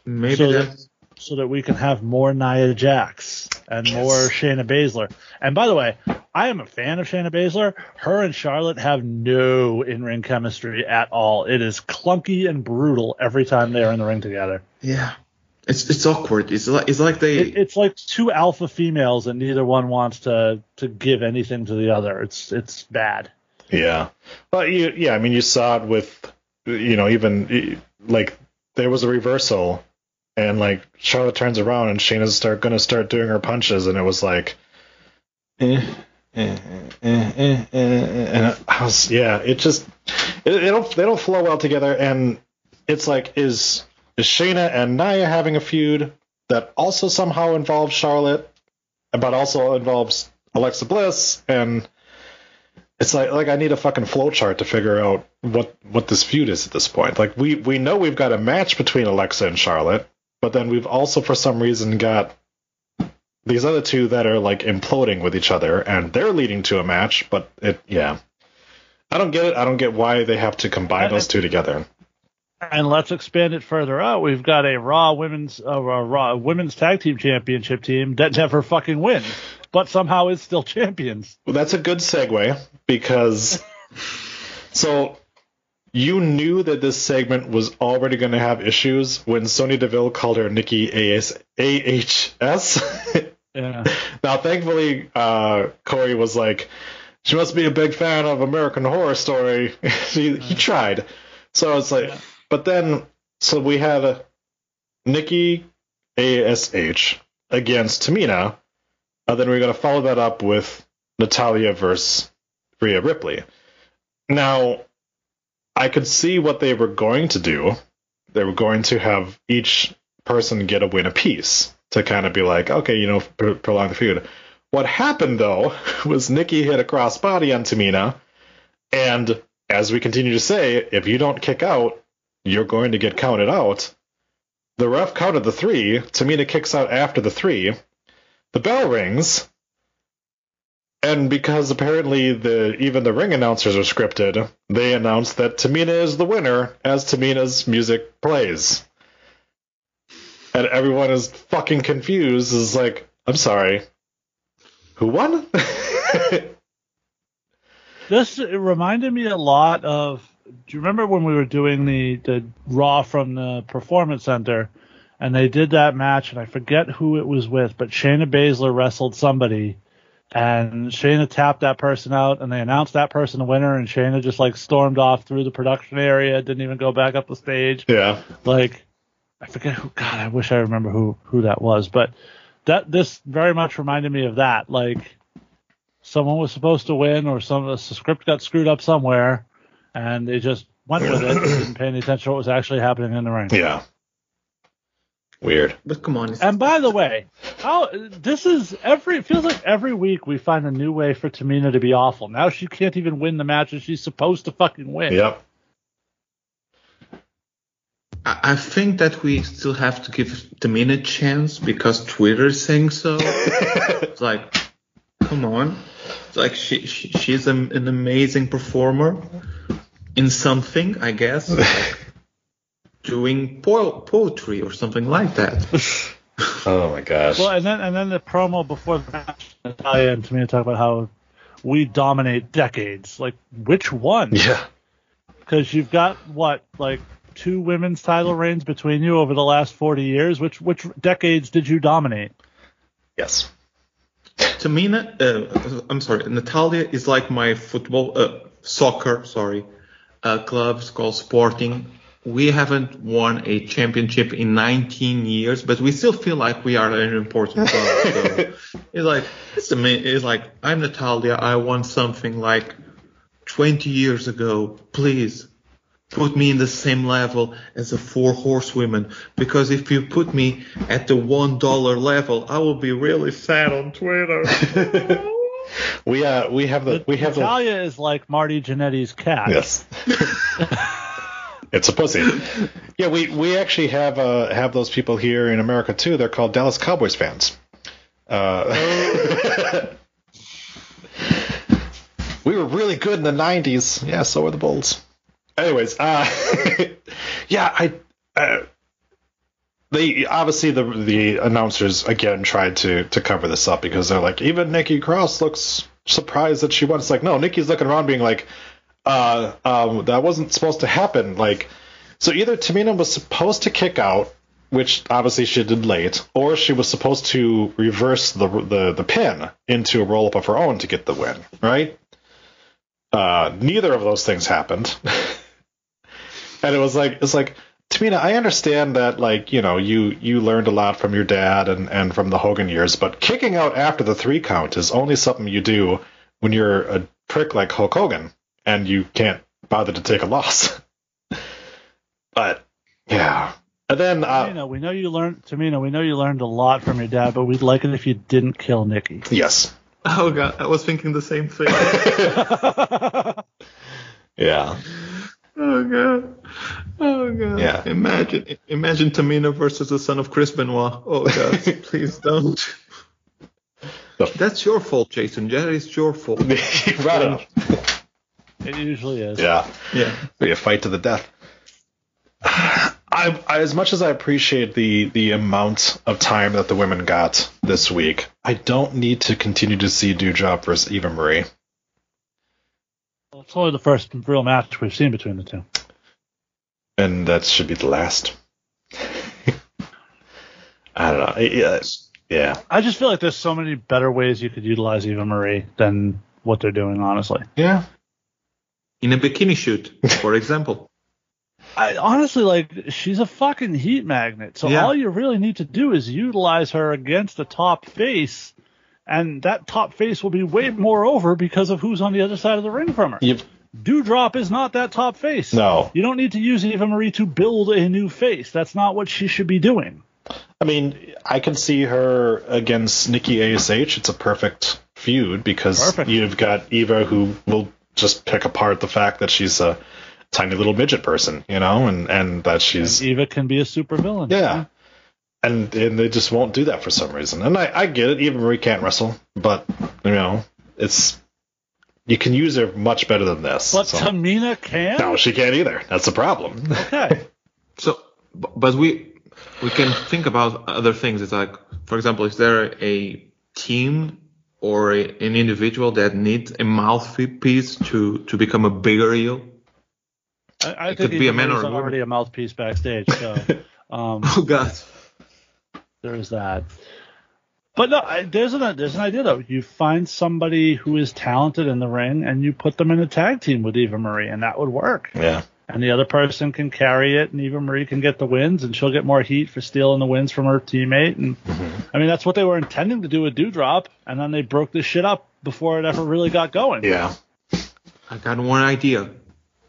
maybe so that- so that we can have more Nia Jax and more Shayna Baszler. And by the way, I am a fan of Shayna Baszler. Her and Charlotte have no in-ring chemistry at all. It is clunky and brutal every time they are in the ring together. yeah it's it's awkward it's like it's like they It, it's like two alpha females and neither one wants to to give anything to the other. It's it's bad. Yeah. But you, yeah, I mean, you saw it with, you know, even like there was a reversal, and like Charlotte turns around and Shayna's start gonna start doing her punches, and it was like, eh, eh, eh, eh, and I was, yeah, it just, it, they don't, they don't flow well together, and it's like, is is Shayna and Nia having a feud that also somehow involves Charlotte, but also involves Alexa Bliss and it's like like I need a fucking flowchart to figure out what what this feud is at this point. Like we we know we've got a match between Alexa and Charlotte, but then we've also for some reason got these other two that are like imploding with each other and they're leading to a match, but it yeah. I don't get it. I don't get why they have to combine those two together. And let's expand it further out. We've got a Raw women's uh, a Raw women's tag team championship team that never fucking wins, but somehow is still champions. Well, that's a good segue because so you knew that this segment was already going to have issues when Sonya Deville called her Nikki AS, AHS. Yeah. *laughs* now, thankfully, uh, Corey was like, she must be a big fan of American Horror Story. *laughs* he, he tried. So it's like, Yeah. But then, so we had Nikki ASH against Tamina. And then we're going to follow that up with Natalya versus Rhea Ripley. Now, I could see what they were going to do. They were going to have each person get a win apiece to kind of be like, okay, you know, pr- prolong the feud. What happened though *laughs* was Nikki hit a crossbody on Tamina, and as we continue to say, if you don't kick out, you're going to get counted out. The ref counted the three. Tamina kicks out after the three. The bell rings, and because apparently the even the ring announcers are scripted, they announce that Tamina is the winner as Tamina's music plays. And everyone is fucking confused. Is like, I'm sorry, who won? *laughs* This reminded me a lot of. Do you remember when we were doing the the Raw from the Performance Center, and they did that match, and I forget who it was with, but Shayna Baszler wrestled somebody, and Shayna tapped that person out, and they announced that person the winner, and Shayna just like stormed off through the production area, didn't even go back up the stage. yeah, Like, I forget who. God, I wish I remember who who that was, but that this very much reminded me of that. Like, someone was supposed to win, or some the script got screwed up somewhere, and they just went with it, *clears throat* didn't pay any attention to what was actually happening in the ring. yeah. Weird. But come on, And by the way, how this is every it feels like every week we find a new way for Tamina to be awful. Now she can't even win the matches she's supposed to fucking win. Yep. I I think that we still have to give Tamina a chance because Twitter is saying so. it's *laughs* like, come on. It's like she, she she's an, an amazing performer in something, I guess, like *laughs* doing po- poetry or something like that. *laughs* Oh my gosh. Well, and then and then the promo before the match, Natalya and Tamina talk about how we dominate decades. Like which one? yeah. Because you've got what like two women's title reigns between you over the last forty years. Which which decades did you dominate? Yes. Tamina, uh, I'm sorry, Natalya is like my football, uh, soccer, sorry, uh, club called Sporting. We haven't won a championship in 19 years, but we still feel like we are an important club. So *laughs* it's like, it's, it's like, I'm Natalya. I won something like 20 years ago. Please put me in the same level as the four horsewomen because if you put me at the one dollar level, I will be really sad on Twitter. *laughs* We uh we have the we have the Natalya is like Marty Jannetty's cat. Yes. *laughs* it's a pussy. Yeah, we, we actually have uh, have those people here in America too. They're called Dallas Cowboys fans. Uh, *laughs* we were really good in the '90s. Yeah, so were the Bulls. Anyways, uh, *laughs* yeah, I. Uh, they obviously the the announcers again tried to to cover this up because they're like even Nikki Cross looks surprised that she won. It's like no, Nikki's looking around being like, uh, um, that wasn't supposed to happen. Like, so either Tamina was supposed to kick out, which obviously she did late, or she was supposed to reverse the the the pin into a roll up of her own to get the win. Right? Uh, neither of those things happened, *laughs* and it was like it's like. Tamina, I understand that, like, you know, you you learned a lot from your dad and, and from the Hogan years, but kicking out after the three count is only something you do when you're a prick like Hulk Hogan and you can't bother to take a loss. *laughs* but yeah, and then uh, Tamina, we know you learned Tamina, we know you learned a lot from your dad, but we'd like it if you didn't kill Nikki. yes, oh god, I was thinking the same thing. *laughs* *laughs* yeah, oh god. Oh god. Yeah. Imagine imagine Tamina versus the son of Chris Benoit. Oh god, *laughs* please don't. That's your fault, Jason. That is your fault. *laughs* right on. It usually is. Yeah, Yeah. be a fight to the death. *sighs* I, I, as much as I appreciate the the amount of time that the women got this week, I don't need to continue to see Doudrop versus Eva Marie. Well, it's only the first real match we've seen between the two. and that should be the last. *laughs* I don't know. Yeah, yeah, I just feel like there's so many better ways you could utilize Eva Marie than what they're doing, honestly. yeah. In a bikini shoot, for *laughs* example. I honestly like she's a fucking heat magnet. So Yeah. all you really need to do is utilize her against a top face, and that top face will be way more over because of who's on the other side of the ring from her. You've, Doudrop is not that top face. no, You don't need to use Eva Marie to build a new face. That's not what she should be doing. I mean, I can see her against Nikki Ash. It's a perfect feud because Perfect. you've got Eva who will just pick apart the fact that she's a tiny little midget person, you know, and and that she's Eva can be a supervillain. yeah. And, and they just won't do that for some reason. And I, I get it. Even Marie can't wrestle, but you know, it's you can use her much better than this. But so- Tamina can. no, she can't either. That's the problem. Okay. *laughs* So, but we we can think about other things. It's like, for example, is there a team or a, an individual that needs a mouthpiece to to become a bigger heel? I, I It think could be a Eva man or a woman. already a mouthpiece backstage. So *laughs* um, Oh God. There's that. But no, I, there's an there's an idea though. You find somebody who is talented in the ring, and you put them in a tag team with Eva Marie, and that would work. yeah. And the other person can carry it, and Eva Marie can get the wins, and she'll get more heat for stealing the wins from her teammate. And mm-hmm. I mean, that's what they were intending to do with Doudrop, and then they broke this shit up before it ever really got going. Yeah. I got one idea.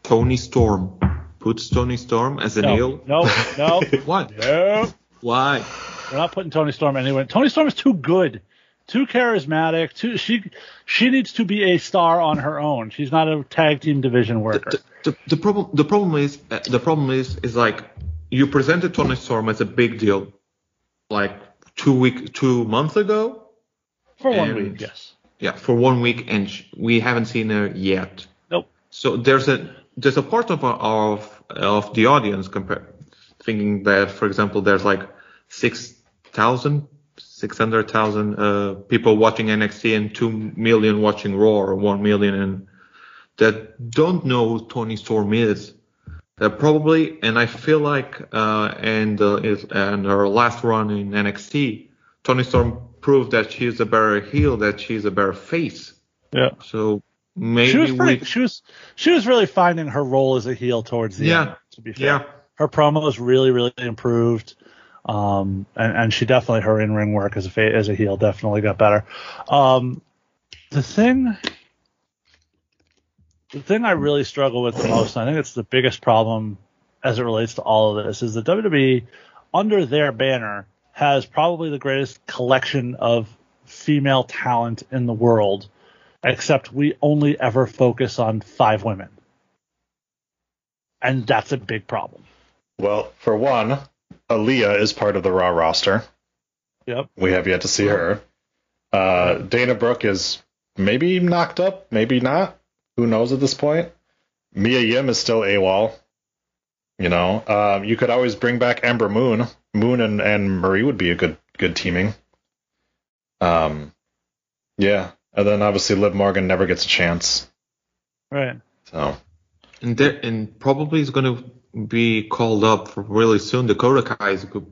Toni Storm. Puts Toni Storm as an No, heel. no, no, *laughs* What? no. Why? We're not putting Toni Storm anywhere. Toni Storm is too good, too charismatic. Too she she needs to be a star on her own. She's not a tag team division worker. The, the, the problem the problem is uh, the problem is is like you presented Toni Storm as a big deal like two week two months ago. For one week, yes. Yeah, for one week, and sh- we haven't seen her yet. Nope. So there's a there's a part of of of the audience compare, thinking that, for example, there's like six thousand, six hundred thousand uh, people watching NXT and two million watching Raw, or one million, and that don't know who Toni Storm is. That probably, and I feel like, uh, and uh, and her last run in NXT, Toni Storm proved that she's a better heel, that she's a better face. Yeah. So maybe She was pretty, we, she was she was really finding her role as a heel towards the Yeah. end. To be fair, yeah, her promo was really really improved. Um, and, and she definitely her in ring work as a as a heel definitely got better. Um, the thing, the thing I really struggle with the most, and I think it's the biggest problem as it relates to all of this, is the WWE under their banner has probably the greatest collection of female talent in the world, except we only ever focus on five women. And that's a big problem. Well, for one, Aaliyah is part of the Raw roster. Yep. We have yet to see her. Uh, Dana Brooke is maybe knocked up, maybe not. Who knows at this point? Mia Yim is still AWOL. You know, um, you could always bring back Ember Moon. Moon and, and Marie would be a good good teaming. Um, yeah, and then obviously Liv Morgan never gets a chance. Right. So and there, and probably is going to be called up really soon. Dakota Kai is could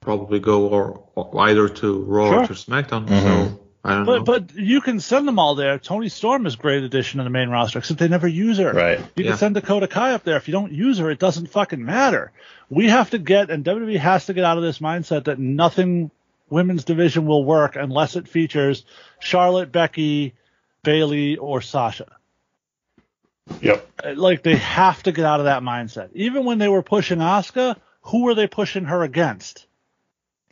probably go or, or either to Raw or to Sure. SmackDown. Mhm. So I don't know. But but you can send them all there. Toni Storm is a great addition to the main roster, except they never use her. right, You Yeah. can send Dakota Kai up there. If you don't use her, it doesn't fucking matter. We have to get, and WWE has to get out of this mindset that nothing women's division will work unless it features Charlotte, Becky, Bayley, or Sasha. Yep, Uh, Like they have to get out of that mindset. Even when they were pushing Asuka, who were they pushing her against?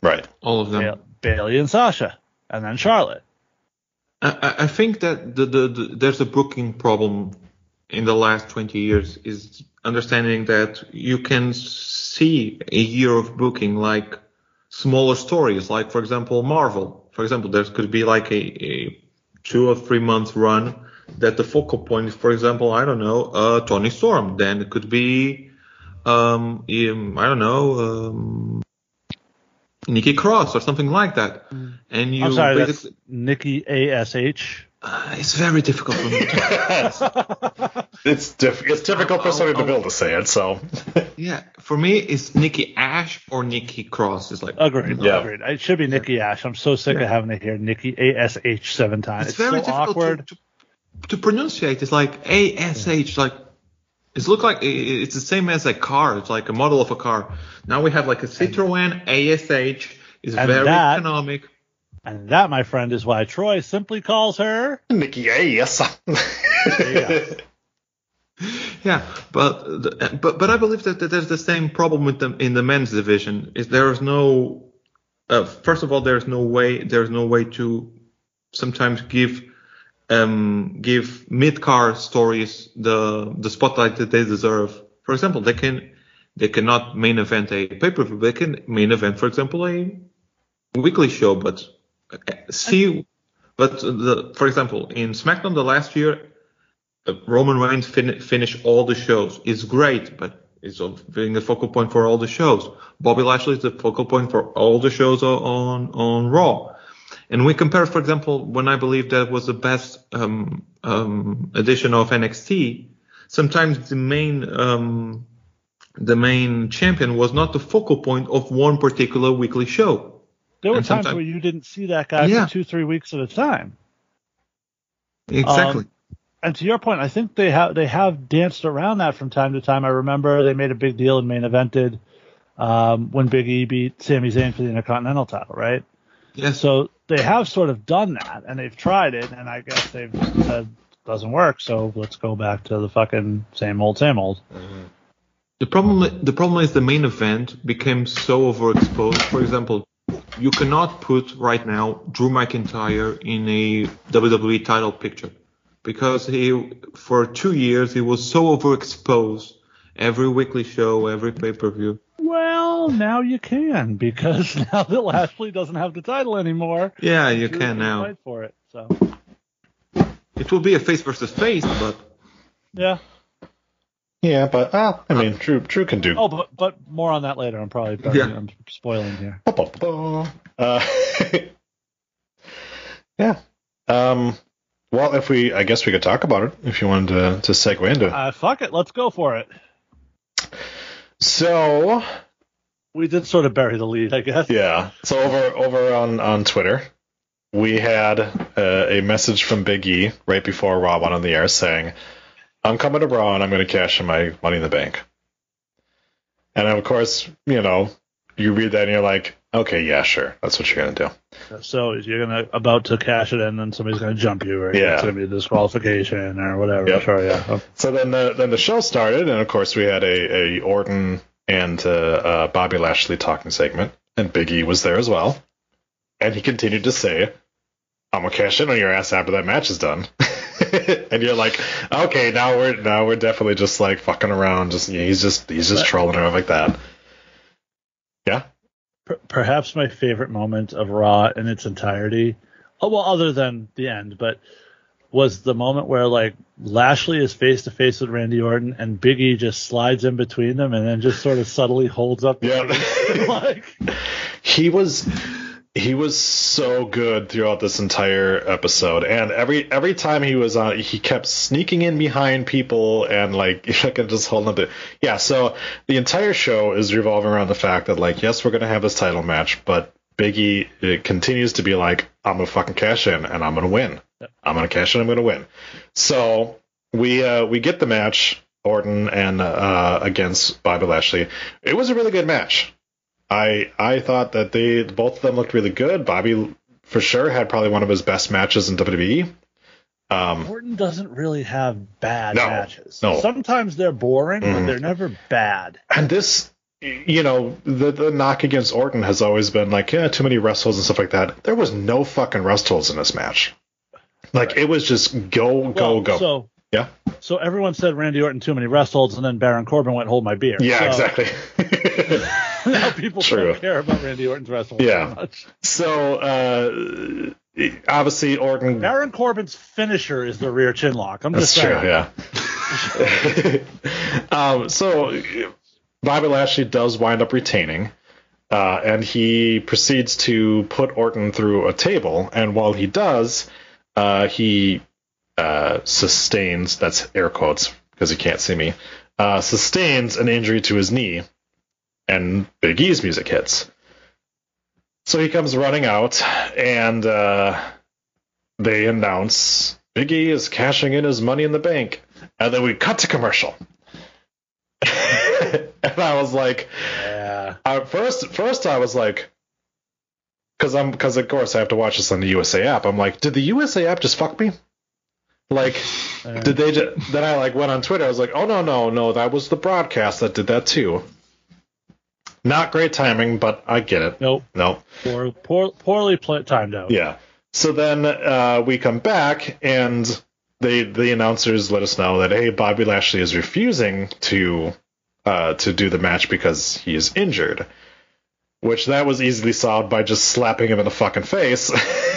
right. all of them. Ba- Bayley and Sasha, and then Charlotte. I, I- I think that the, the, the there's a booking problem in the last 20 years is understanding that you can see a year of booking like smaller stories, like for example Marvel. For example, there could be like a, a two or three month run that the focal point is, for example, I don't know, uh, Toni Storm. Then it could be, um, um, I don't know, um, Nikki Cross or something like that. And you I'm sorry, that's Nikki Ash. uh, it's very difficult for me. to- *laughs* it's diff- it's difficult for I'll- somebody to I'll- be able to say it. So *laughs* yeah, for me, it's Nikki Ash or Nikki Cross. It's like Agreed. Yeah. Agreed. It should be Nikki Ash. I'm so sick of having to hear Nikki A S H seven times. it's It's, very so difficult awkward. To, to, to pronunciate. It's like A S H. Like it's look like i- i- it's the same as a car. It's like a model of a car. Now we have like a Citroen ASH. Is And very that- economic. And that, my friend, is why Troy simply calls her. Nikki, hey, yes. Yeah. *laughs* Yeah, but but but I believe that, that there's the same problem with them in the men's division. Is there is no uh, first of all, there's no way there's no way to sometimes give um, give mid car stories the the spotlight that they deserve. For example, they can they cannot main event a pay per view. They can main event, for example, a weekly show. But uh, see, but the for example in SmackDown the last year, uh, Roman Reigns fin- finished all the shows. It's great, but it's being the focal point for all the shows. Bobby Lashley is the focal point for all the shows on on Raw. And we compare, for example, when I believe that was the best um, um, edition of NXT. Sometimes the main um, the main champion was not the focal point of one particular weekly show. There were And times where you didn't see that guy Yeah. for two, three weeks at a time. Exactly. Um, and to your point, I think they have they have danced around that from time to time. I remember they made a big deal and main evented um, when Big E beat Sami Zayn for the Intercontinental title, right? yes. So they have sort of done that, and they've tried it, and I guess they've said doesn't work. So let's go back to the fucking same old, same old. Mm-hmm. The problem, the problem is the main event became so overexposed. For example, you cannot put right now Drew McIntyre in a WWE title picture because he, for two years, he was so overexposed. Every weekly show, every pay per view. Well, now you can because *laughs* now that Lashley doesn't have the title anymore, Yeah, you Drew can now. fight for it. So It will be a face versus face, but yeah. Yeah, but uh, I mean, Drew Drew can do. Oh, but but more on that later. I'm probably Yeah. I'm spoiling here. Uh, *laughs* yeah. Um. Well, if we, I guess we could talk about it if you wanted to to segue into it. Uh, fuck it, let's go for it. So We did sort of bury the lead, I guess. yeah. So over over on on Twitter, we had uh, a message from Big E right before Raw went on the air saying, "I'm coming to Raw and I'm going to cash in my Money in the Bank." And of course, you know, you read that and you're like, "Okay, yeah, sure, that's what you're going to do." So you're gonna about to cash it in, and somebody's gonna jump you, or Yeah. it's gonna be a disqualification or whatever. Yep. Sure, yeah. Oh, So then the then the show started, and of course we had a, a Orton and uh, uh, Bobby Lashley talking segment, and Big E was there as well, and he continued to say, "I'm gonna cash in on your ass after that match is done." *laughs* and you're like, okay, now we're now we're definitely just like fucking around. Just he's just he's just trolling around like that. Yeah, Per- perhaps my favorite moment of Raw in its entirety, oh, well, other than the end, but was the moment where like Lashley is face to face with Randy Orton, and Big E just slides in between them, and then just sort of subtly holds up. Yeah. *laughs* like he was he was so good throughout this entire episode. And every every time he was on he kept sneaking in behind people and like *laughs* like just holding up the yeah so the entire show is revolving around the fact that like yes we're gonna have this title match but Biggie it continues to be like I'm gonna fucking cash in and I'm gonna win. I'm gonna cash in I'm gonna win. So we uh we get the match Orton and uh against Bobby Lashley. It was a really good match I I thought that they both of them looked really good. Bobby for sure had probably one of his best matches in WWE. Um, Orton doesn't really have bad No, matches. no. Sometimes they're boring, but Mhm. they're never bad. and this, you know, the the knock against Orton has always been like, yeah, too many rest holds and stuff like that. There was no fucking rest holds in this match. Like it was just go go Well, go. So yeah, so everyone said Randy Orton too many rest holds, and then Baron Corbin went hold my beer. yeah, So exactly. *laughs* *laughs* *laughs* now people True. don't care about Randy Orton's wrestling. Yeah. so much. so uh, obviously Orton. Baron Corbin's finisher is the rear chin lock. I'm That's just true. Yeah. *laughs* um, so Bobby Lashley does wind up retaining, uh, and he proceeds to put Orton through a table. And while he does, uh, he uh, sustains that's air quotes because he can't see me. Uh, sustains an injury to his knee, and Big E's music hits. So he comes running out, and uh, they announce Big E is cashing in his money in the bank. And then we cut to commercial. *laughs* and I was like, Yeah. I, first, first I was like, because I'm, because of course I have to watch this on the USA app. I'm like, did the USA app just fuck me? Like, Uh, did they? Just, then I like went on Twitter. I was like, oh no, no, no, that was the broadcast that did that too. Not great timing, but I get it. Nope. Nope. Poor, poor, poorly pl- timed out. Yeah. So then uh, we come back, and they the announcers let us know that hey, Bobby Lashley is refusing to uh, to do the match because he is injured. Which that was easily solved by just slapping him in the fucking face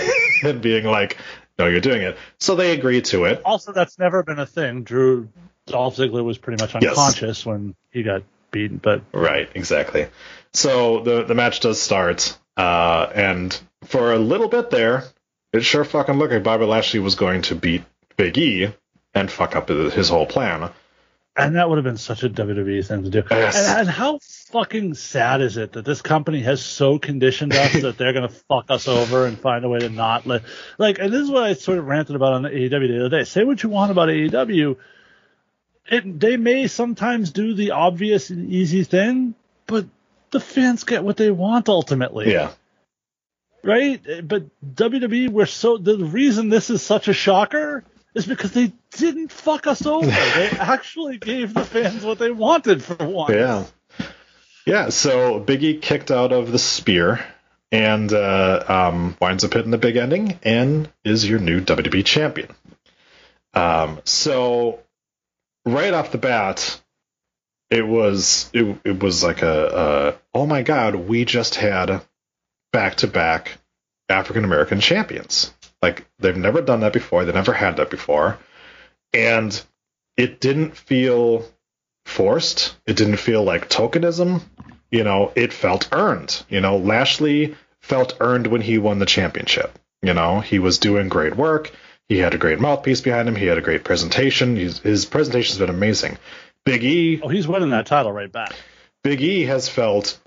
*laughs* and being like, "No, you're doing it." So they agree to it. Also, that's never been a thing. Drew Dolph Ziggler was pretty much Yes. unconscious when he got beaten, but Right, exactly. So the the match does start, uh, and for a little bit there, it sure fucking looked like Bobby Lashley was going to beat Big E and fuck up his whole plan. and that would have been such a WWE thing to do. Yes. And, and how fucking sad is it that this company has so conditioned us *laughs* that they're gonna fuck us over and find a way to not let like. And this is what I sort of ranted about on AEW the other day. Say what you want about AEW, it, they may sometimes do the obvious and easy thing, but the fans get what they want ultimately. Yeah, right? But WWE, we're so the reason this is such a shocker is because they didn't fuck us over. *laughs* they actually gave the fans what they wanted for once. yeah, yeah. So Big E kicked out of the spear and uh, um, winds up hitting the big ending and is your new WWE champion. Um, so right off the bat, it was it, it was like a, a oh my god, we just had back to back African American champions. Like they've never done that before. They never had that before, and it didn't feel forced. It didn't feel like tokenism. You know, it felt earned. You know, Lashley felt earned when he won the championship. You know, he was doing great work. He had a great mouthpiece behind him. He had a great presentation. He's, his presentation's been amazing. Big E, Oh, he's winning that title right back. Big E has felt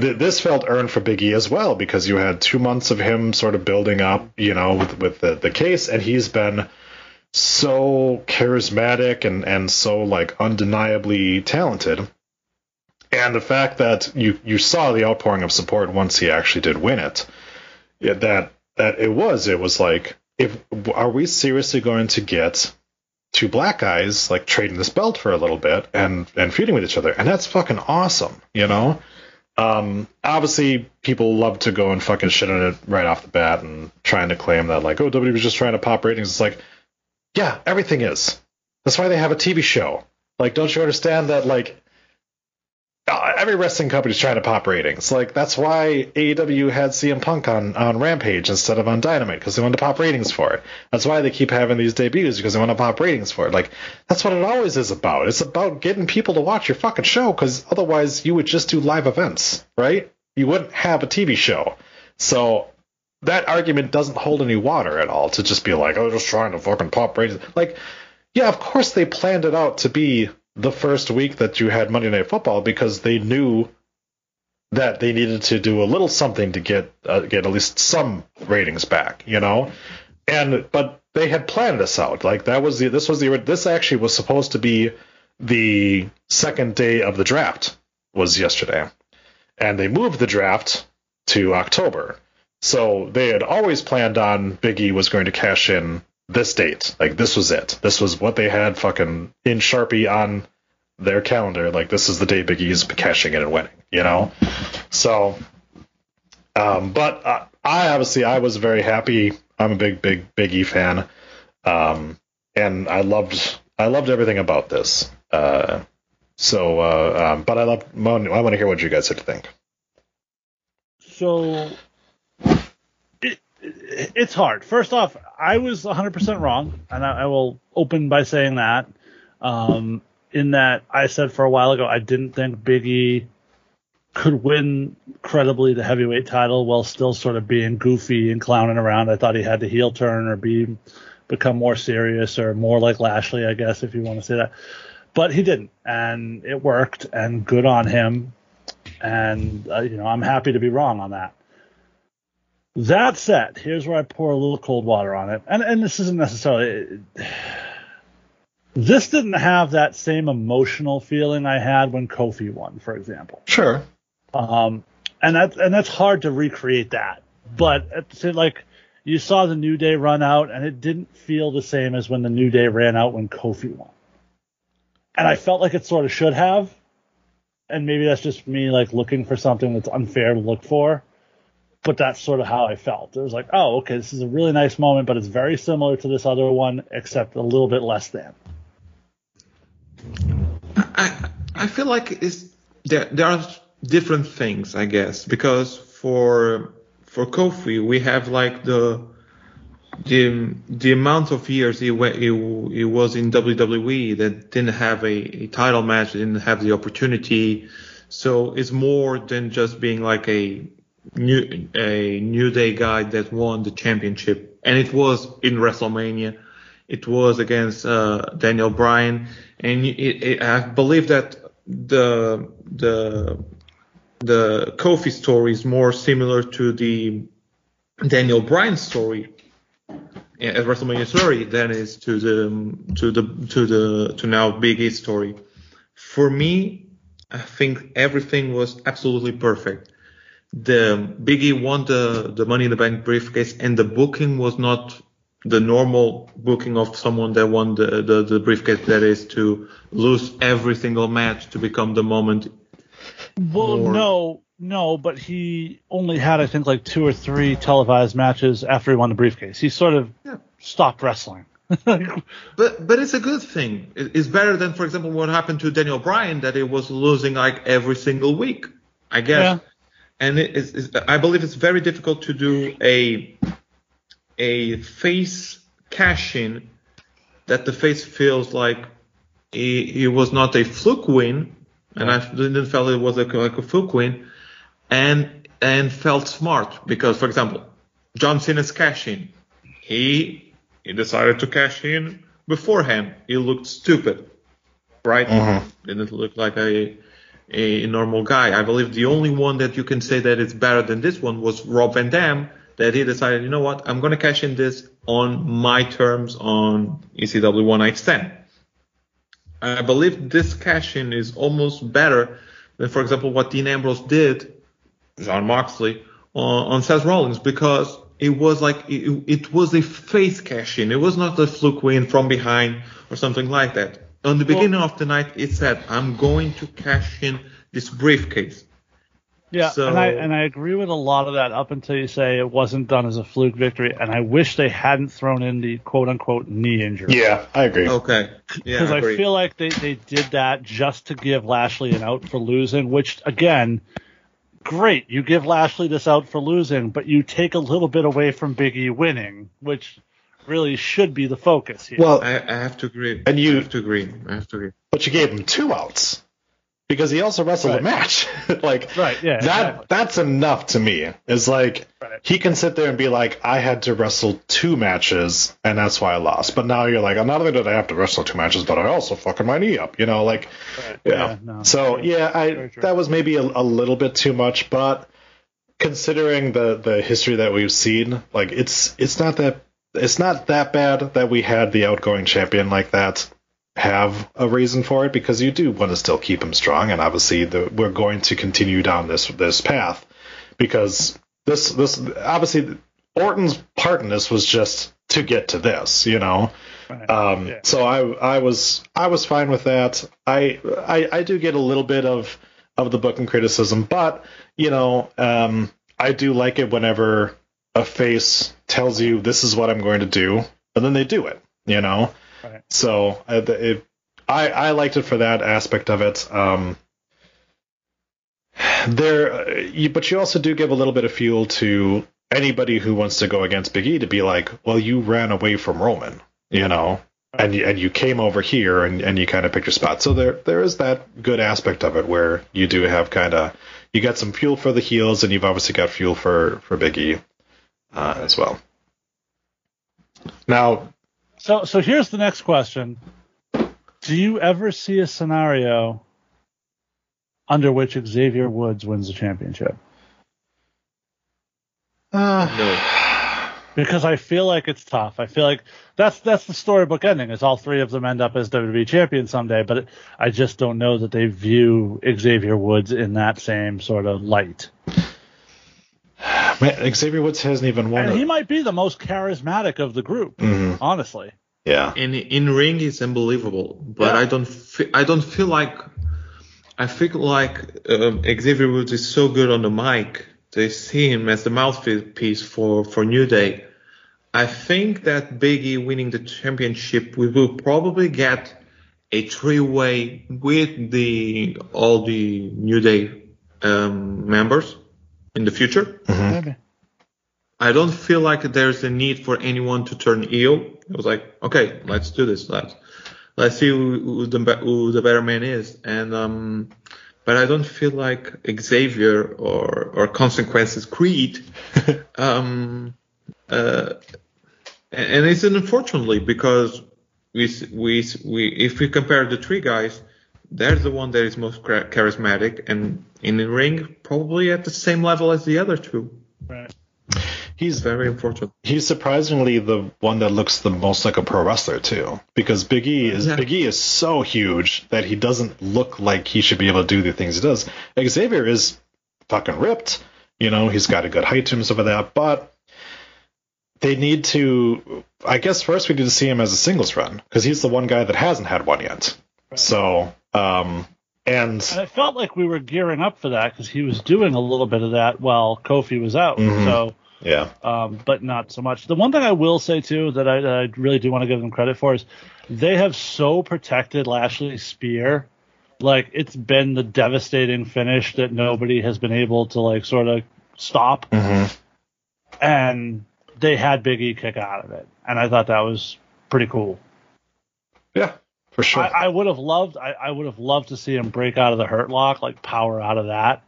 th- this felt earned for Big E as well because you had two months of him sort of building up, you know, with with the, the case, and he's been so charismatic and and so like undeniably talented. And the fact that you you saw the outpouring of support once he actually did win it, that that it was it was like if are we seriously going to get two black guys like trading this belt for a little bit and and feuding with each other? And that's fucking awesome you know? Um obviously people love to go and fucking shit on it right off the bat and trying to claim that like oh WWE was just trying to pop ratings. It's like yeah everything is. That's why they have a TV show. Like don't you understand that like Uh, every wrestling company is trying to pop ratings. Like that's why AEW had CM Punk on on Rampage instead of on Dynamite because they wanted to pop ratings for it. That's why they keep having these debuts because they want to pop ratings for it. Like that's what it always is about. It's about getting people to watch your fucking show because otherwise you would just do live events, right? You wouldn't have a TV show. So that argument doesn't hold any water at all to just be like, oh, just trying to fucking pop ratings. Like, yeah, of course they planned it out to be the first week that you had Monday Night Football because they knew that they needed to do a little something to get uh, get at least some ratings back, you know. And but they had planned this out. Like that was the this was the this actually was supposed to be the second day of the draft was yesterday, and they moved the draft to October. So they had always planned on Big E was going to cash in this date. Like this was it. This was what they had fucking in Sharpie on their calendar. Like this is the day Big E's cashing in and winning. You know. So, um, but uh, I obviously I was very happy. I'm a big big Big E fan, um, and I loved I loved everything about this. Uh, so, uh, um, but I love I want to hear what you guys had to think. So it's hard. First off, I was 100% wrong, and I, I will open by saying that. Um, in that I said for a while ago I didn't think Big E could win credibly the heavyweight title while still sort of being goofy and clowning around. I thought he had to heel turn or be become more serious or more like Lashley, I guess, if you want to say that. But he didn't, and it worked, and good on him. And uh, you know, I'm happy to be wrong on that. That said, here's where I pour a little cold water on it, and and this isn't necessarily. This didn't have that same emotional feeling I had when Kofi won, for example. Sure. Um, and that and that's hard to recreate that. But at the same, like you saw the New Day run out, and it didn't feel the same as when the New Day ran out when Kofi won. And I felt like it sort of should have. and maybe that's just me like looking for something that's unfair to look for. But that's sort of how I felt. It was like, oh, okay, this is a really nice moment, but it's very similar to this other one, except a little bit less than. I I feel like it's there there are different things I guess because for for Kofi we have like the the the amount of years he went, he, he was in WWE that didn't have a, a title match didn't have the opportunity so it's more than just being like a new a new day guy that won the championship and it was in WrestleMania it was against uh, Daniel Bryan and it, it, I believe that the the the Kofi story is more similar to the Daniel Bryan story at WrestleMania 30 than is to the to the to the to now Big E story. For me, I think everything was absolutely perfect. The Big E won the the Money in the Bank briefcase, and the booking was not the normal booking of someone that won the, the, the briefcase that is to lose every single match to become the moment Well, More- no, no, but he only had, I think, like two or three televised matches after he won the briefcase. He sort of Yeah. stopped wrestling. *laughs* But but it's a good thing. It's better than, for example, what happened to Daniel Bryan that he was losing like every single week. I guess. Yeah. And it is, is- I believe it's very difficult to do a a face cash in that the face feels like it, it was not a fluke win, and I didn't feel it was like, like a fluke win, and and felt smart because, for example, John Cena's cash in, he he decided to cash in beforehand. He looked stupid, right? Mm-hmm. Didn't look like a a normal guy. I believe the only one that you can say that it's better than this one was Rob Van Dam. That he decided, you know what, I'm gonna cash in this on my terms on ECW One Night Stand. I believe this cash in is almost better than, for example, what Dean Ambrose did, Jon Moxley, on, on Seth Rollins because it was like it, it was a face cash in. It was not a fluke win from behind or something like that. On the beginning of the night, it said, "I'm going to cash in this briefcase." Yeah, So- and I and I agree with a lot of that up until you say it wasn't done as a fluke victory, and I wish they hadn't thrown in the quote unquote knee injury. Yeah, I agree. Okay. Yeah, because I I, feel like they, they did that just to give Lashley an out for losing, which again, great. You give Lashley this out for losing, but you take a little bit away from Big E winning, which really should be the focus here. Well, I, I have to agree. And you- I have to agree. I have to agree. but you gave him two outs because he also wrestled Right. a match. *laughs* like Right, yeah, that exactly. that's enough to me. It's like Right. he can sit there and be like, I had to wrestle two matches and that's why I lost. But now you're like, not only did I have to wrestle two matches, but I also fucking my knee up. You know, like Right, yeah. yeah, no, so true. yeah, I that was maybe a, a little bit too much, but considering the the history that we've seen, like it's it's not that it's not that bad that we had the outgoing champion like that have a reason for it because you do want to still keep him strong and obviously the, we're going to continue down this this path because this this obviously Orton's part in this was just to get to this, you know. Right. Um, Yeah. So I I was I was fine with that. I, I I do get a little bit of of the booking criticism, but you know um, I do like it whenever a face tells you this is what I'm going to do, and then they do it. You know. Right. So uh, it, I I liked it for that aspect of it. Um, there, uh, you, but you also do give a little bit of fuel to anybody who wants to go against Big E to be like, well, you ran away from Roman, you know, and you, and you came over here and, and you kind of picked your spot. So there there is that good aspect of it where you do have kind of you got some fuel for the heels and you've obviously got fuel for for Big E uh, as well. Now, So so here's the next question. Do you ever see a scenario under which Xavier Woods wins the championship? uh, Because I feel like it's tough. I feel like that's that's the storybook ending. Is all three of them end up as WWE champions someday, but I just don't know that they view Xavier Woods in that same sort of light. Man, Xavier Woods hasn't even won. And he might be the most charismatic of the group, Mhm. honestly. yeah, in in ring he's unbelievable, but Yeah. I don't fe- I don't feel like I feel like um, Xavier Woods is so good on the mic. They see him as the mouthpiece for for New Day. I think that Biggie winning the championship, we will probably get a three-way with the all the New Day um, members in the future. Maybe. I don't feel like there's a need for anyone to turn heel. I was like, okay, let's do this. Let's let's see who, who the who the better man is. And um, but I don't feel like Xavier or or Consequences Creed. *laughs* um, uh, and and it's unfortunately because we we we if we compare the three guys, they're the one that is most charismatic and in the ring probably at the same level as the other two. Right. He's Very important. he's surprisingly the one that looks the most like a pro wrestler too, because Big E is Yeah. Big E is so huge that he doesn't look like he should be able to do the things he does. Xavier is fucking ripped, you know, he's got a good height to him and stuff like that, but they need to. I guess first we need to see him as a singles run because he's the one guy that hasn't had one yet. So, um, and And it felt like we were gearing up for that because he was doing a little bit of that while Kofi was out. Mhm. So, yeah, um, but not so much. The one thing I will say too that I, that I really do want to give them credit for is they have so protected Lashley's spear. Like it's been the devastating finish that nobody has been able to like sort of stop, hmm and they had Big E kick out of it, and I thought that was pretty cool. yeah, for sure. I, I would have loved I, I would have loved to see him break out of the hurt lock, like power out of that.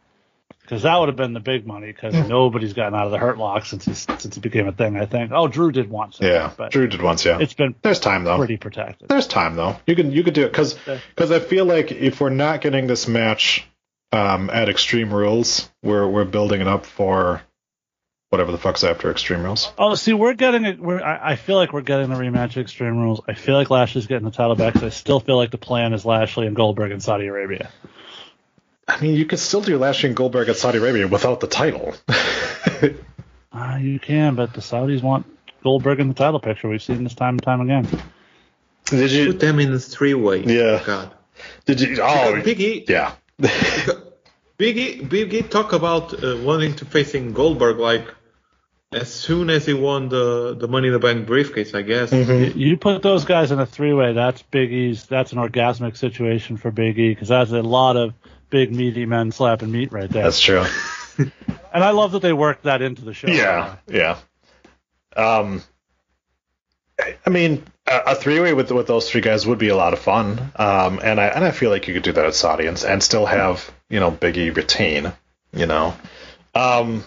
Because that would have been the big money. Because nobody's gotten out of the hurt lock since he, since it became a thing. I think. Oh, Drew did once. Yeah, but Drew did once. Yeah, it's been there's time though. pretty protected. There's time though. You can you could do it because because I feel like if we're not getting this match um, at Extreme Rules, we're we're building it up for whatever the fuck's after Extreme Rules. Oh, see, we're getting it. We're, I, I feel like we're getting the rematch of Extreme Rules. I feel like Lashley's getting the title back. 'cause I still feel like the plan is Lashley and Goldberg in Saudi Arabia. I mean, you could still do Lashley and Goldberg at Saudi Arabia without the title. Ah, *laughs* you can, but the Saudis want Goldberg in the title picture. We've seen this time and time again. Put did you? put them in a three-way. Yeah. God. Did you? Oh, Big E, yeah. *laughs* Biggie, Biggie E talk about uh, wanting to facing Goldberg like as soon as he won the the Money in the Bank briefcase, I guess. Mm-hmm. You put those guys in a three-way. That's Big E's. That's an orgasmic situation for Big E because that's a lot of big meaty men slapping meat right there. That's true. *laughs* and I love that they worked that into the show. Yeah, yeah. Um, I- I mean, a, a three-way with with those three guys would be a lot of fun. Um, and I and I feel like you could do that at Saudi and, and still have you know Biggie retain. You know, um,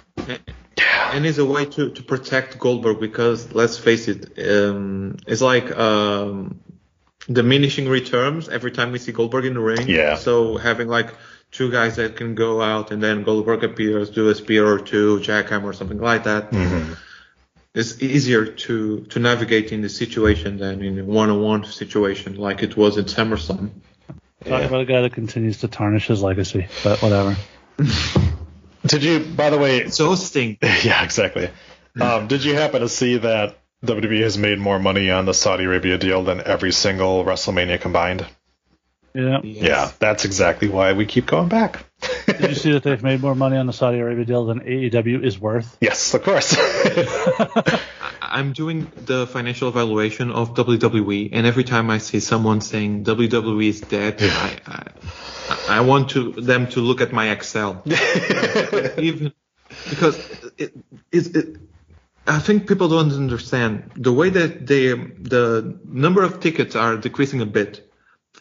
And it's a way to, to protect Goldberg because let's face it, um, it's like um, diminishing returns every time we see Goldberg in the ring. Yeah. So having like two guys that can go out and then Goldberg appears, do a spear or two, jackhammer or something like that. mhm. It's easier to, to navigate in this situation than in a one-on-one situation like it was in SummerSlam. Talk about a guy that continues to tarnish his legacy, but whatever. *laughs* did you? By the way, So Sting. *laughs* yeah, exactly. Um, did you happen to see that WWE has made more money on the Saudi Arabia deal than every single WrestleMania combined? Yeah. Yeah, that's exactly why we keep going back. Did you see that they've made more money on the Saudi Arabia deal than AEW is worth? yes, of course. *laughs* *laughs* I'm doing the financial evaluation of WWE, and every time I see someone saying WWE is dead, I, I I want to them to look at my Excel, *laughs* even because it, it, it I think people don't understand the way that they the number of tickets are decreasing a bit,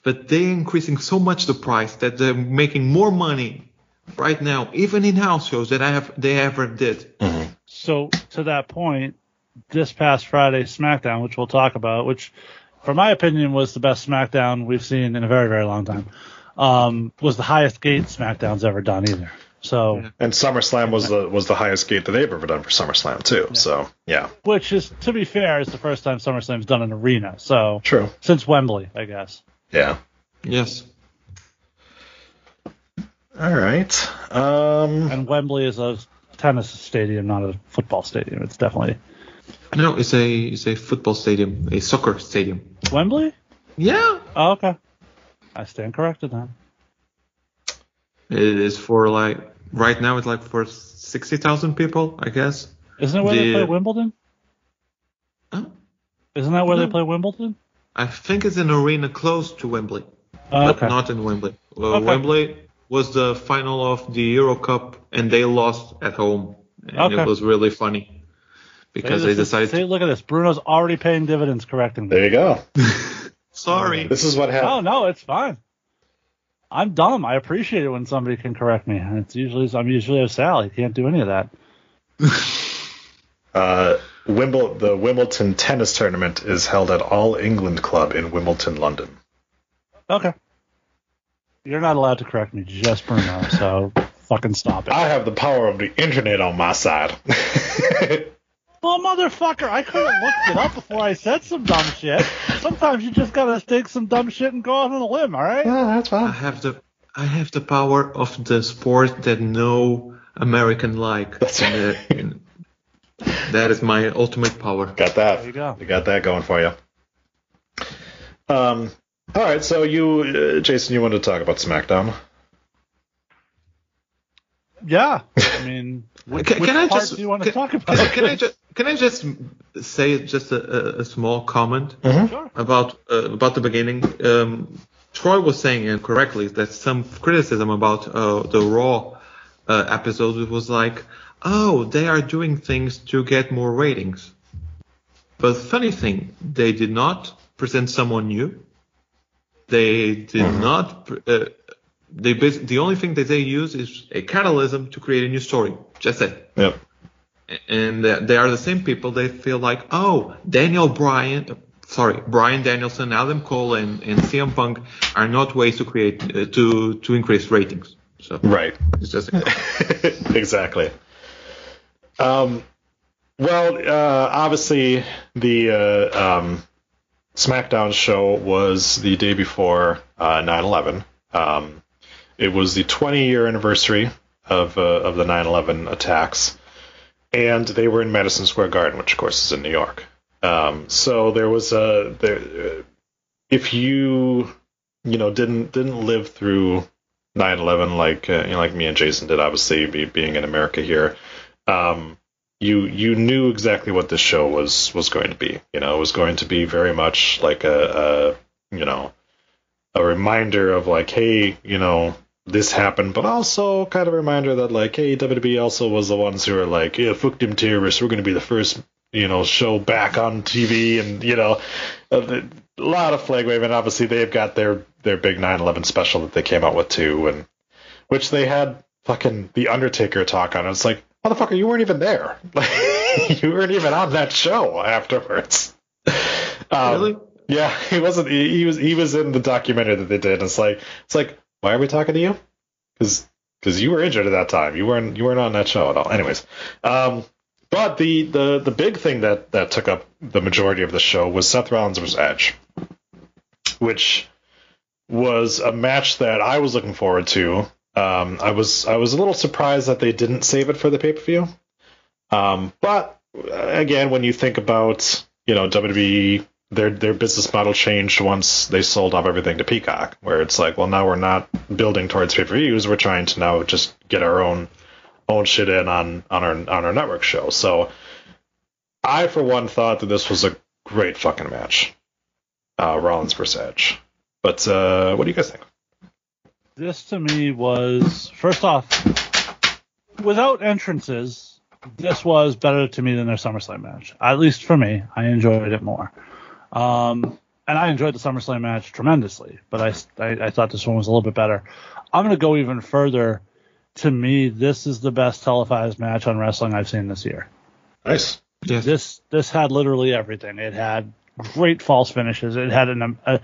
but they're increasing so much the price that they're making more money right now, even in house shows that I have they ever did. Mm-hmm. So to that point, this past Friday SmackDown, which we'll talk about, which for my opinion was the best SmackDown we've seen in a very very long time, um, was the highest gate SmackDown's ever done either. So, And SummerSlam was the was the highest gate that they've ever done for SummerSlam too. So yeah, which is to be fair, is the first time SummerSlam's done an arena. So true. since Wembley, I guess. Yeah. Yes. All right. Um. And Wembley is a tennis stadium, not a football stadium. It's definitely No, it's a it's a football stadium, a soccer stadium. Wembley. Yeah. Oh, okay. I stand corrected then. It is for like right now. It's like for sixty thousand people, I guess. Isn't it where they play Wimbledon? Huh? Isn't that where they play Wimbledon? I think it's an arena close to Wembley, Oh, but okay. not in Wembley. Well, Okay. Wembley was the final of the Euro Cup, and they lost at home, and Okay. it was really funny because See, they this is- decided. see, to, look at this. Bruno's already paying dividends correcting me. There you go. *laughs* Sorry. This is what happened. Oh no, it's fine. I'm dumb. I appreciate it when somebody can correct me. It's usually I'm usually a Sally. Can't do any of that. *laughs* Uh, Wimble, the Wimbledon tennis tournament is held at All England Club in Wimbledon, London. Okay. You're not allowed to correct me, just Bruno. So *laughs* fucking stop it. I have the power of the internet on my side. *laughs* Well, motherfucker, I could have looked it up before I said some dumb shit. Sometimes you just gotta take some dumb shit and go out on a limb, all right? yeah, that's fine. I fine. have the I have the power of the sport that no American like. That's And, uh, *laughs* and that is my ultimate power. Got that. There you go. You got that going for you. Um. All right. So you, uh, Jason, you wanted to talk about SmackDown? Yeah. *laughs* I mean, which, Can- which can I part just- do you want to can- talk about? Can, can I just can I just say just a, a, a small comment Sure. about uh, about the beginning? Um, Troy was saying incorrectly that some criticism about uh, the Raw uh, episode was like, oh, they are doing things to get more ratings. But funny thing, they did not present someone new. They did not. Uh, they bas- the only thing that they use is a catalysm to create a new story. Just that Yep. and uh, they are the same people. They feel like, oh, Daniel Bryan, sorry, Bryan Danielson, Adam Cole, and, and CM Punk are not ways to create uh, to to increase ratings. So Right. it's just *laughs* exactly. Um, well, uh, obviously the uh, um, SmackDown show was the day before uh, 9/11. Um, it was the 20 year anniversary of uh, of the 9/11 attacks, and they were in Madison Square Garden, which of course is in New York. Um, so there was a there. uh, If you you know didn't didn't live through 9/11 like uh, you know, like me and Jason did, obviously be, being in America here. Um, you you knew exactly what this show was was going to be. You know, it was going to be very much like a, a you know a reminder of like, hey, you know, this happened, but also kind of a reminder that like, hey, WWE also was the ones who were like, yeah, fuck them terrorists. We're going to be the first you know show back on TV, and you know, a, a lot of flag waving. Obviously, they've got their their big 9/11 special that they came out with too, and which they had fucking the Undertaker talk on. It's like, motherfucker, you weren't even there. *laughs* you weren't even on that show afterwards. Um, really. yeah, he wasn't. He, he was. He was in the documentary that they did. It's like, it's like, why are we talking to you? Because because you were injured at that time. You weren't. You weren't on that show at all. Anyways, um, but the the the big thing that that took up the majority of the show was Seth Rollins versus Edge, which was a match that I was looking forward to. Um, I was I was a little surprised that they didn't save it for the pay per view. Um, but uh, again, when you think about you know WWE, their their business model changed once they sold off everything to Peacock, where it's like, well, now we're not building towards pay per views. We're trying to now just get our own own shit in on on our on our network show. So I, for one, thought that this was a great fucking match, uh, Rollins versus Edge. But uh, what do you guys think? This to me was first off, without entrances, this was better to me than their SummerSlam match. At least for me, I enjoyed it more. Um, and I enjoyed the SummerSlam match tremendously, but I, I, I thought this one was a little bit better. I'm going to go even further. To me, this is the best televised match on wrestling I've seen this year. Nice. Yes. This this had literally everything. It had great false finishes. It had an, a,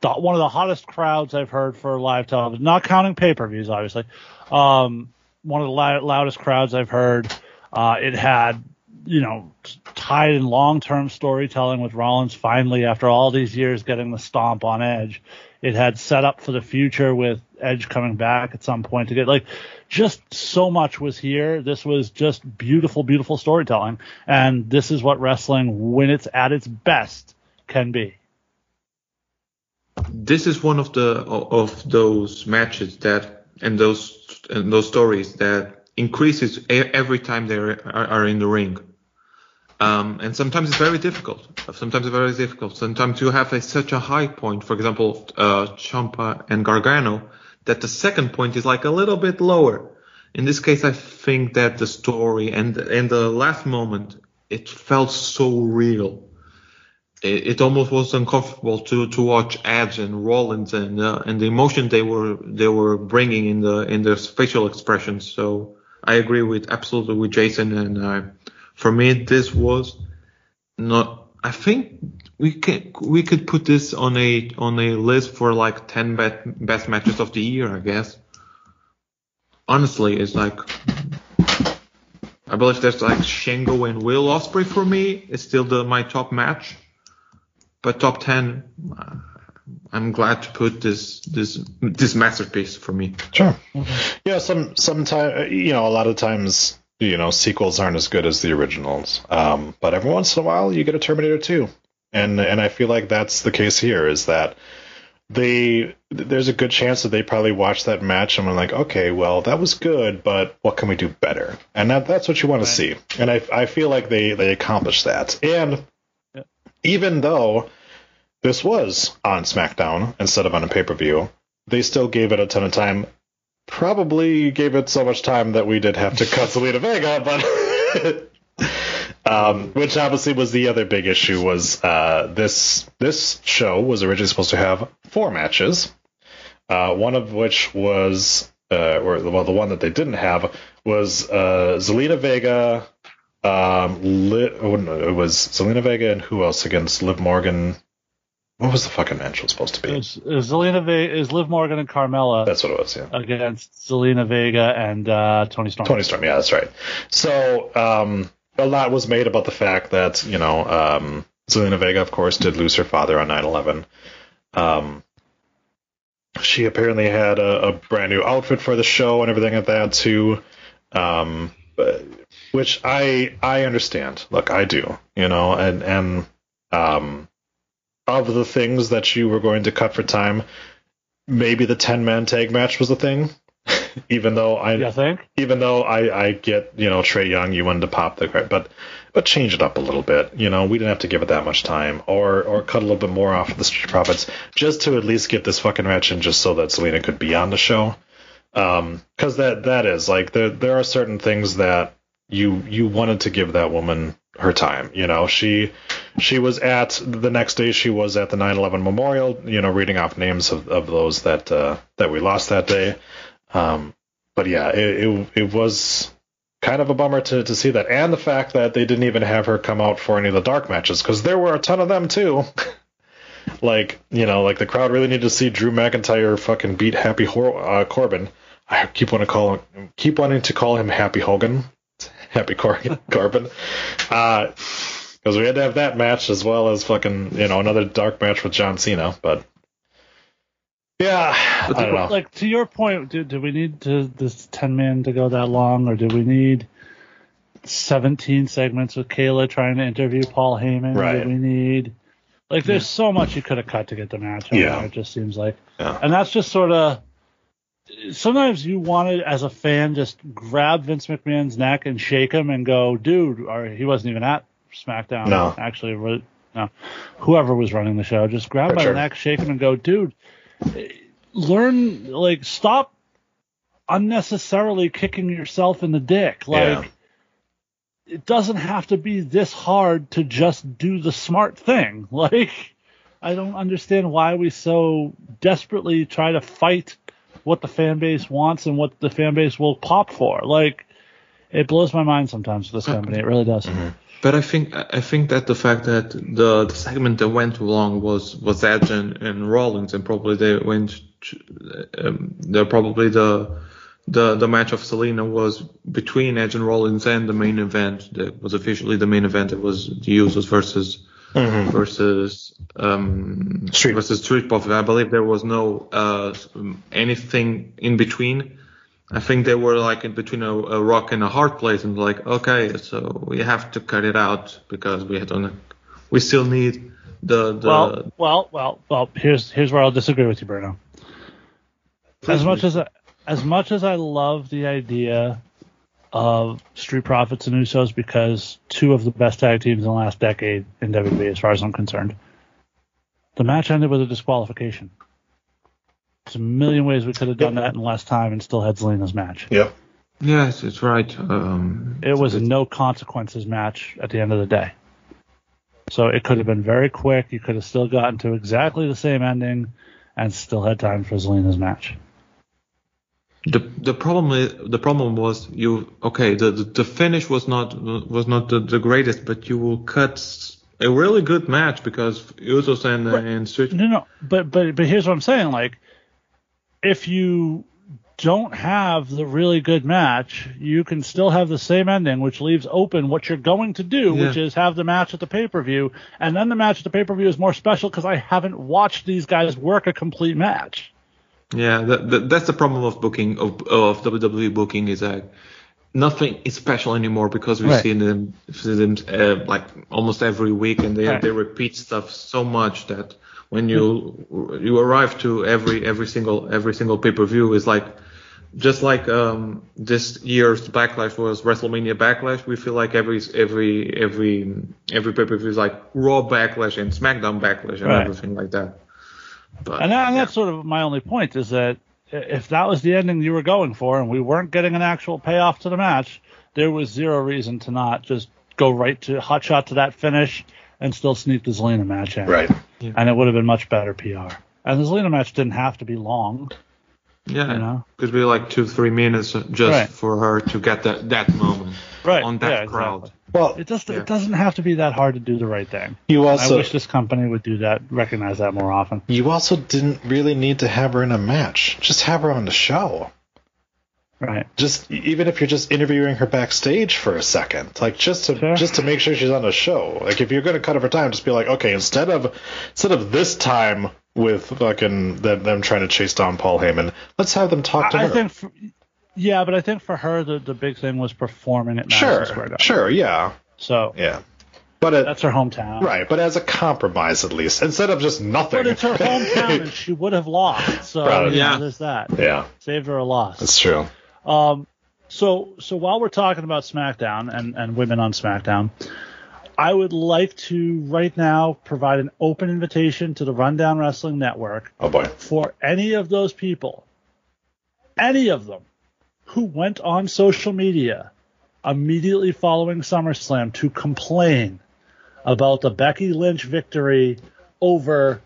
the, one of the hottest crowds I've heard for live television, not counting pay per views, obviously. Um, one of the lou- loudest crowds I've heard. Uh, it had, you know, tied in long term storytelling with Rollins finally, after all these years, getting the stomp on Edge. It had set up for the future with Edge coming back at some point to get like just so much was here. This was just beautiful, beautiful storytelling. And this is what wrestling, when it's at its best, can be. This is one of the of those matches that and those and those stories that increases every time they are, are in the ring. Um, and sometimes it's very difficult. Sometimes it's very difficult. Sometimes you have a, such a high point, for example, uh, Ciampa and Gargano, that the second point is like a little bit lower. In this case, I think that the story and and the last moment, it felt so real. It, it almost was uncomfortable to to watch Edge and Rollins and uh, and the emotion they were they were bringing in the in their facial expressions. So I agree with absolutely with Jason and. Uh, for me, this was not. I think we can we could put this on a on a list for like 10 best best matches of the year, I guess. Honestly, it's like I believe there's like Shingo and Will Ospreay for me. It's still the my top match, but top 10. Uh, I'm glad to put this this this masterpiece for me. Sure. Yeah. Some sometimes you know a lot of times you know sequels aren't as good as the originals um, but every once in a while you get a terminator 2 and and i feel like that's the case here is that they there's a good chance that they probably watched that match and were like okay well that was good but what can we do better and that, that's what you want to see and I, I feel like they they accomplished that and Yeah. even though this was on smackdown instead of on a pay-per-view they still gave it a ton of time probably gave it so much time that we did have to cut Zelina Vega, but *laughs* um, which obviously was the other big issue was uh, this this show was originally supposed to have four matches, uh, one of which was uh, or well the one that they didn't have was uh, Zelina Vega. Um, oh, it was Zelina Vega and who else against Liv Morgan? What was the fucking match was supposed to be? Is, is Zelina Vega, is Liv Morgan and Carmella That's what it was. Yeah. against Zelina Vega and uh, Toni Storm. Toni Storm, yeah, that's right. So um, a lot was made about the fact that you know um, Zelina Vega, of course, did lose her father on 9/11. Um, she apparently had a, a brand new outfit for the show and everything like that too, um, but, which I I understand. Look, I do, you know, and and um, of the things that you were going to cut for time, maybe the 10 man tag match was a thing. *laughs* Even though I, You think? even though I, I get, you know, Trey Young, you wanted to pop the but but change it up a little bit. You know, we didn't have to give it that much time, or or cut a little bit more off of the Street Profits just to at least get this fucking match in, just so that Zelina could be on the show. Um, because that that is like there there are certain things that you you wanted to give that woman her time. You know, she she was at the next day she was at the 9/11 memorial. You know, reading off names of, of those that uh, that we lost that day. Um, but yeah, it, it it was kind of a bummer to to see that, and the fact that they didn't even have her come out for any of the dark matches because there were a ton of them too. *laughs* like you know, like the crowd really needed to see Drew McIntyre fucking beat Happy Hor- uh, Corbin. I keep wanting to call him, keep wanting to call him Happy Hogan, *laughs* Happy Cor- Corbin, uh, because we had to have that match as well as fucking you know another dark match with John Cena. But yeah, I don't know. Like to your point, do, do we need to, this ten man to go that long, or do we need seventeen segments with Kayla trying to interview Paul Heyman? Right. Do we need like there's so much you could have cut to get the match. Yeah. it just seems like, Yeah. and that's just sort of. Sometimes you want to, as a fan, just grab Vince McMahon's neck and shake him and go, "Dude," or he wasn't even at SmackDown. No. actually, no, whoever was running the show, just grab him by the neck, shake him, and go, "Dude, learn like stop unnecessarily kicking yourself in the dick like Yeah. it doesn't have to be this hard to just do the smart thing *laughs* like i don't understand why we so desperately try to fight what the fan base wants and what the fan base will pop for like it blows my mind sometimes with this company it really does But I think I think that the fact that the, the segment that went too long was was Edge and, and Rollins, and probably they went. Um, they're probably the the the match of Zelina was between Edge and Rollins and the main event that was officially the main event. It was the Usos versus versus um Street. versus. I believe there was no uh anything in between. I think they were like in between a, a rock and a hard place, and like, okay, so we have to cut it out because we don't. We still need the the. well well well well here's here's where i'll disagree with you bruno as much as I, as much as I love the idea of Street Profits and Usos because two of the best tag teams in the last decade in WWE, as far as I'm concerned, the match ended with a disqualification. There's a million ways we could have done that in less time and still had Zelina's match. Yep. Yes, it's right. Um, It was a no consequences match at the end of the day. So it could have been very quick. You could have still gotten to exactly the same ending and still had time for Zelina's match. The the problem is, the problem was you okay the the, the finish was not was not the, the greatest, but you will cut a really good match because Usos and Right. and Street No, no, but but but here's what I'm saying. Like, if you don't have the really good match, you can still have the same ending, which leaves open what you're going to do, which is have the match at the pay per view, and then the match at the pay per view is more special because I haven't watched these guys work a complete match. Yeah, that, that, that's the problem of booking of, of WWE booking is that nothing is special anymore because we Right. see them, see them uh, like almost every week, and they Right. they repeat stuff so much that when you you arrive to every every single every single pay per view is like just like um, this year's backlash was WrestleMania backlash. We feel like every every every every pay per view is like Raw backlash and SmackDown backlash and Right. everything like that. But And, that, and yeah. that's sort of my only point is that if that was the ending you were going for and we weren't getting an actual payoff to the match, there was zero reason to not just go right to hot shot to that finish and still sneak the Zelina match in. Right. And it would have been much better PR. And the Zelina match didn't have to be long. Yeah, you know? could be like two, three minutes just Right. for her to get that that moment Right. on that yeah, crowd. exactly. Well, It just Yeah. it doesn't have to be that hard to do the right thing. you also, I wish this company would do that, recognize that more often. you also didn't really need to have her in a match. Just have her on the show. Right. Just even if you're just interviewing her backstage for a second, like just to Sure. just to make sure she's on the show. Like if you're gonna cut over time, just be like, okay, instead of instead of this time with fucking them, them trying to chase down Paul Heyman, let's have them talk to I, I her. think, for, yeah, but I think for her the, the big thing was performing at Madison sure, Square Garden. sure, yeah, So yeah. But it, that's her hometown. right, but as a compromise at least, instead of just nothing. But it's her hometown and she would have lost. *laughs* So Probably. you know, Yeah. there's that. yeah, Saved her a loss. that's true. Um, so so while we're talking about SmackDown and, and women on SmackDown, I would like to right now provide an open invitation to the Rundown Wrestling Network Oh boy. for any of those people, any of them, who went on social media immediately following SummerSlam to complain about the Becky Lynch victory over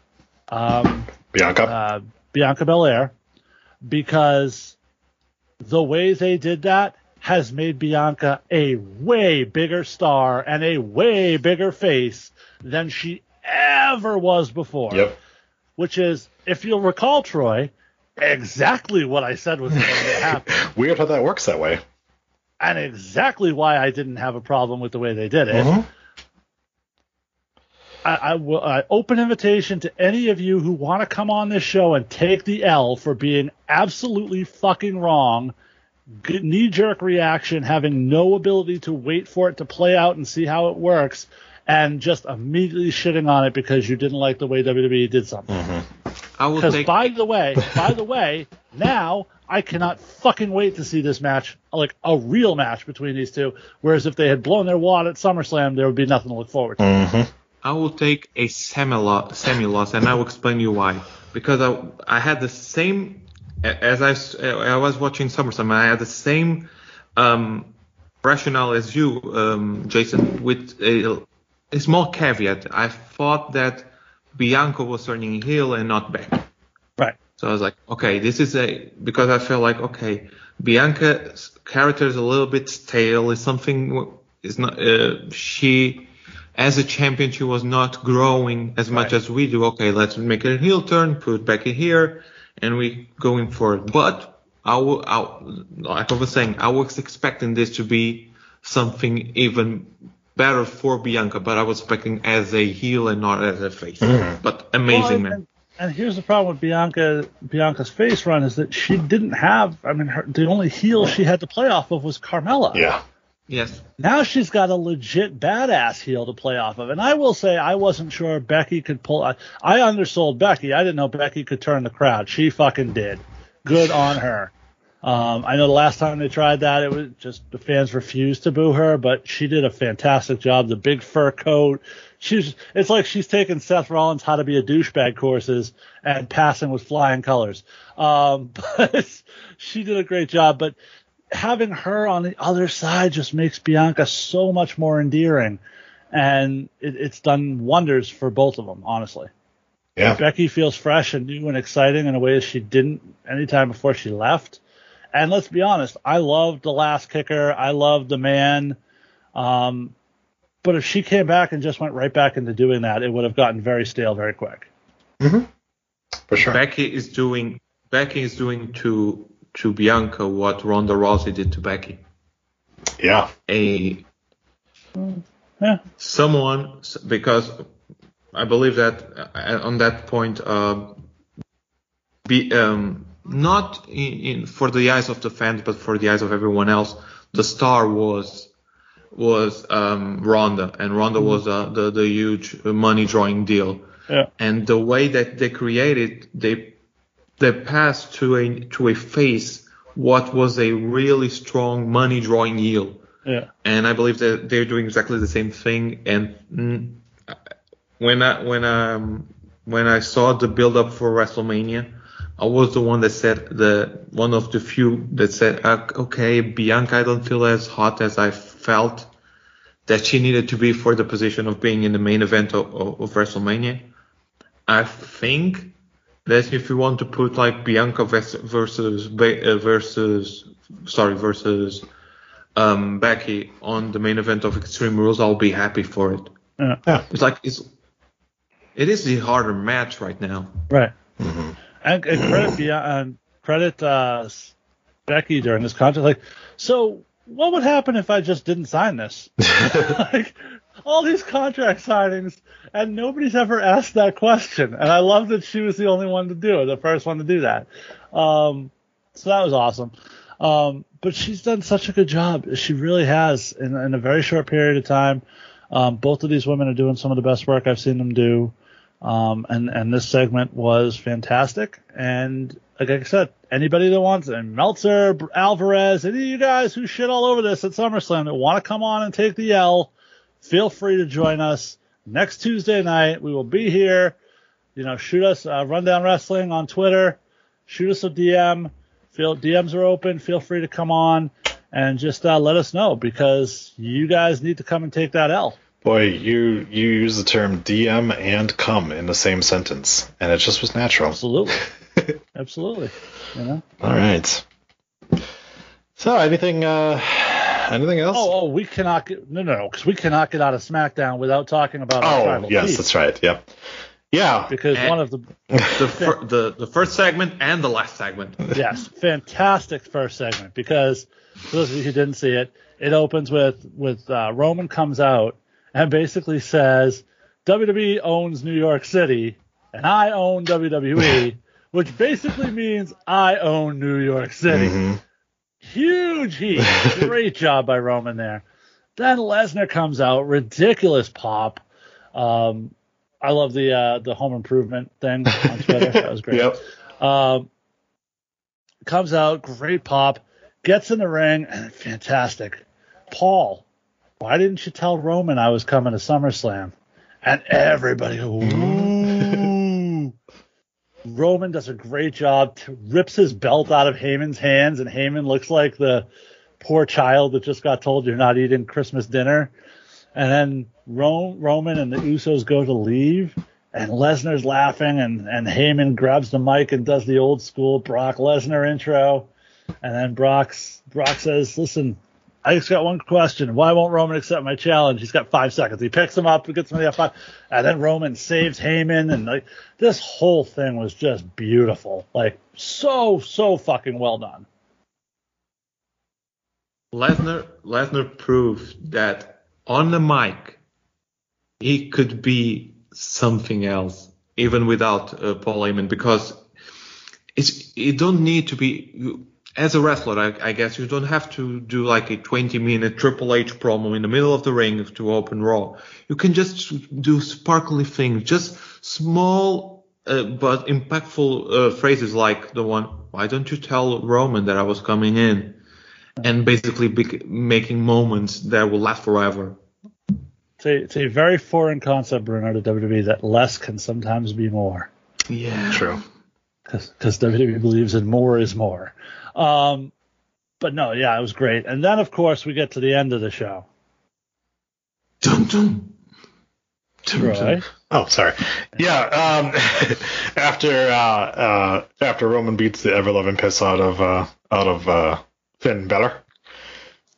um, Bianca. uh, Bianca Belair because the way they did that has made Bianca a way bigger star and a way bigger face than she ever was before. yep. Which is, if you'll recall, Troy, exactly what I said was going to happen. *laughs* Weird how that works that way. and exactly why I didn't have a problem with the way they did it. Mhm. I, I will uh, open invitation to any of you who want to come on this show and take the L for being absolutely fucking wrong. Knee jerk reaction, having no ability to wait for it to play out and see how it works, and just immediately shitting on it because you didn't like the way WWE did something. I will Because take by the way, by the way, now I cannot fucking wait to see this match, like a real match between these two. Whereas if they had blown their wad at SummerSlam, there would be nothing to look forward to. Mm-hmm. I will take a semi loss, and I will explain you why. Because I I had the same as I, I was watching SummerSlam. I had the same um, rationale as you, um, Jason, with a, a small caveat. I thought that Bianca was turning heel and not back. Right. So I was like, okay, this is a because I felt like okay, Bianca's character is a little bit stale. Is something is not uh, she as a champion she was not growing as much Right. as we do. Okay, let's make a heel turn, put Becky here, and we going for it. But I will, I, like I was saying, I was expecting this to be something even better for Bianca, but I was expecting as a heel and not as a face. Mm-hmm. But amazing, Well, man. and, and here's the problem with Bianca Bianca's face run is that she didn't have. I mean, her, the only heel she had to play off of was Carmella. Yeah. Yes. Now she's got a legit badass heel to play off of. And I will say, I wasn't sure Becky could pull. I, I undersold Becky. I didn't know Becky could turn the crowd. She fucking did. Good on her. Um, I know the last time they tried that, it was just the fans refused to boo her, but she did a fantastic job. The big fur coat. She's, it's like she's taken Seth Rollins' how to be a douchebag courses and passing with flying colors. Um, *laughs* but she did a great job, but having her on the other side just makes Bianca so much more endearing. And it, it's done wonders for both of them, honestly. Yeah. Becky feels fresh and new and exciting in a way she didn't anytime before she left. And let's be honest, I loved the Lass Kicker. I loved the man. Um, but if she came back and just went right back into doing that, it would have gotten very stale very quick. For sure. Becky is doing Becky is doing to to Bianca what Ronda Rousey did to Becky. Yeah. A Yeah. someone because I believe that uh, on that point, uh, be um, not in, in for the eyes of the fans, but for the eyes of everyone else, the star was was um, Ronda, and Ronda was uh, the the huge money drawing deal. Yeah. And the way that they created, they they passed to a to a face what was a really strong money drawing heel Yeah. and I believe that they're doing exactly the same thing. And mm, when I when um when I saw the build up for WrestleMania, I was the one that said the one of the few that said, uh, okay, Bianca, I don't feel as hot as I felt that she needed to be for the position of being in the main event of, of, of WrestleMania. I think that if you want to put like Bianca versus uh, versus sorry versus um, Becky on the main event of Extreme Rules, I'll be happy for it. Yeah. Yeah. It's like it's it is the harder match right now. Right. And, and credit Bia- and credit uh, Becky during this contract. Like, so what would happen if I just didn't sign this? *laughs* like all these contract signings, and nobody's ever asked that question. And I love that she was the only one to do it, the first one to do that. Um, so that was awesome. Um, but she's done such a good job. She really has in, in a very short period of time. Um, both of these women are doing some of the best work I've seen them do. Um, and, and this segment was fantastic. And like I said, anybody that wants and Meltzer, Alvarez, any of you guys who shit all over this at SummerSlam that want to come on and take the L, feel free to join us next Tuesday night. We will be here. You know, shoot us, uh, Rundown Wrestling on Twitter. Shoot us a DM. Feel DMs are open. Feel free to come on and just uh, let us know because you guys need to come and take that L. Boy, you you use the term DM and come in the same sentence, and it just was natural. Absolutely. *laughs* Absolutely. You know? All right. So, anything uh anything else? Oh, oh, we cannot get no, no, no, because we cannot get out of SmackDown without talking about Oh, yes, chief, that's right. Yep. Yeah. because And- one of the The fir- the the first segment and the last segment. *laughs* yes, fantastic first segment because for those of you who didn't see it, it opens with with uh, Roman comes out and basically says WWE owns New York City and I own WWE, *laughs* which basically means I own New York City. Mhm. Huge heat. *laughs* Great job by Roman there. Then Lesnar comes out, ridiculous pop. Um, I love the uh, the home improvement thing on *laughs* Twitter. that was great. Yep. Um, comes out, great pop, gets in the ring, and fantastic. Paul, why didn't you tell Roman I was coming to SummerSlam? And everybody. Roman does a great job, t- rips his belt out of Heyman's hands, and Heyman looks like the poor child that just got told you're not eating Christmas dinner. And then Ro- Roman and the Usos go to leave, and Lesnar's laughing, and, and Heyman grabs the mic and does the old school Brock Lesnar intro. And then Brock's, Brock says, Listen, I just got one question. Why won't Roman accept my challenge? He's got five seconds. He picks him up, gets him to the F5, and then Roman saves Heyman. And like this whole thing was just beautiful. Like so, so fucking well done. Lesnar Lesnar proved that on the mic he could be something else even without uh, Paul Heyman because it's you don't need to be you, as a wrestler I, I guess you don't have to do like a 20 minute Triple H promo in the middle of the ring to open Raw you can just do sparkly things just small uh, but impactful uh, phrases like the one Why don't you tell Roman that I was coming in? And basically bec- making moments that will last forever. It's a, it's a very foreign concept, Bruno, to WWE that less can sometimes be more. Yeah. True. because WWE believes in more is more. Um, but no, yeah, it was great. And then, of course, we get to the end of the show. Dum dum. Dum, dum. Oh, sorry. Yeah. Um, *laughs* after uh, uh, after Roman beats the ever loving piss out of uh, out of uh, Finn Balor,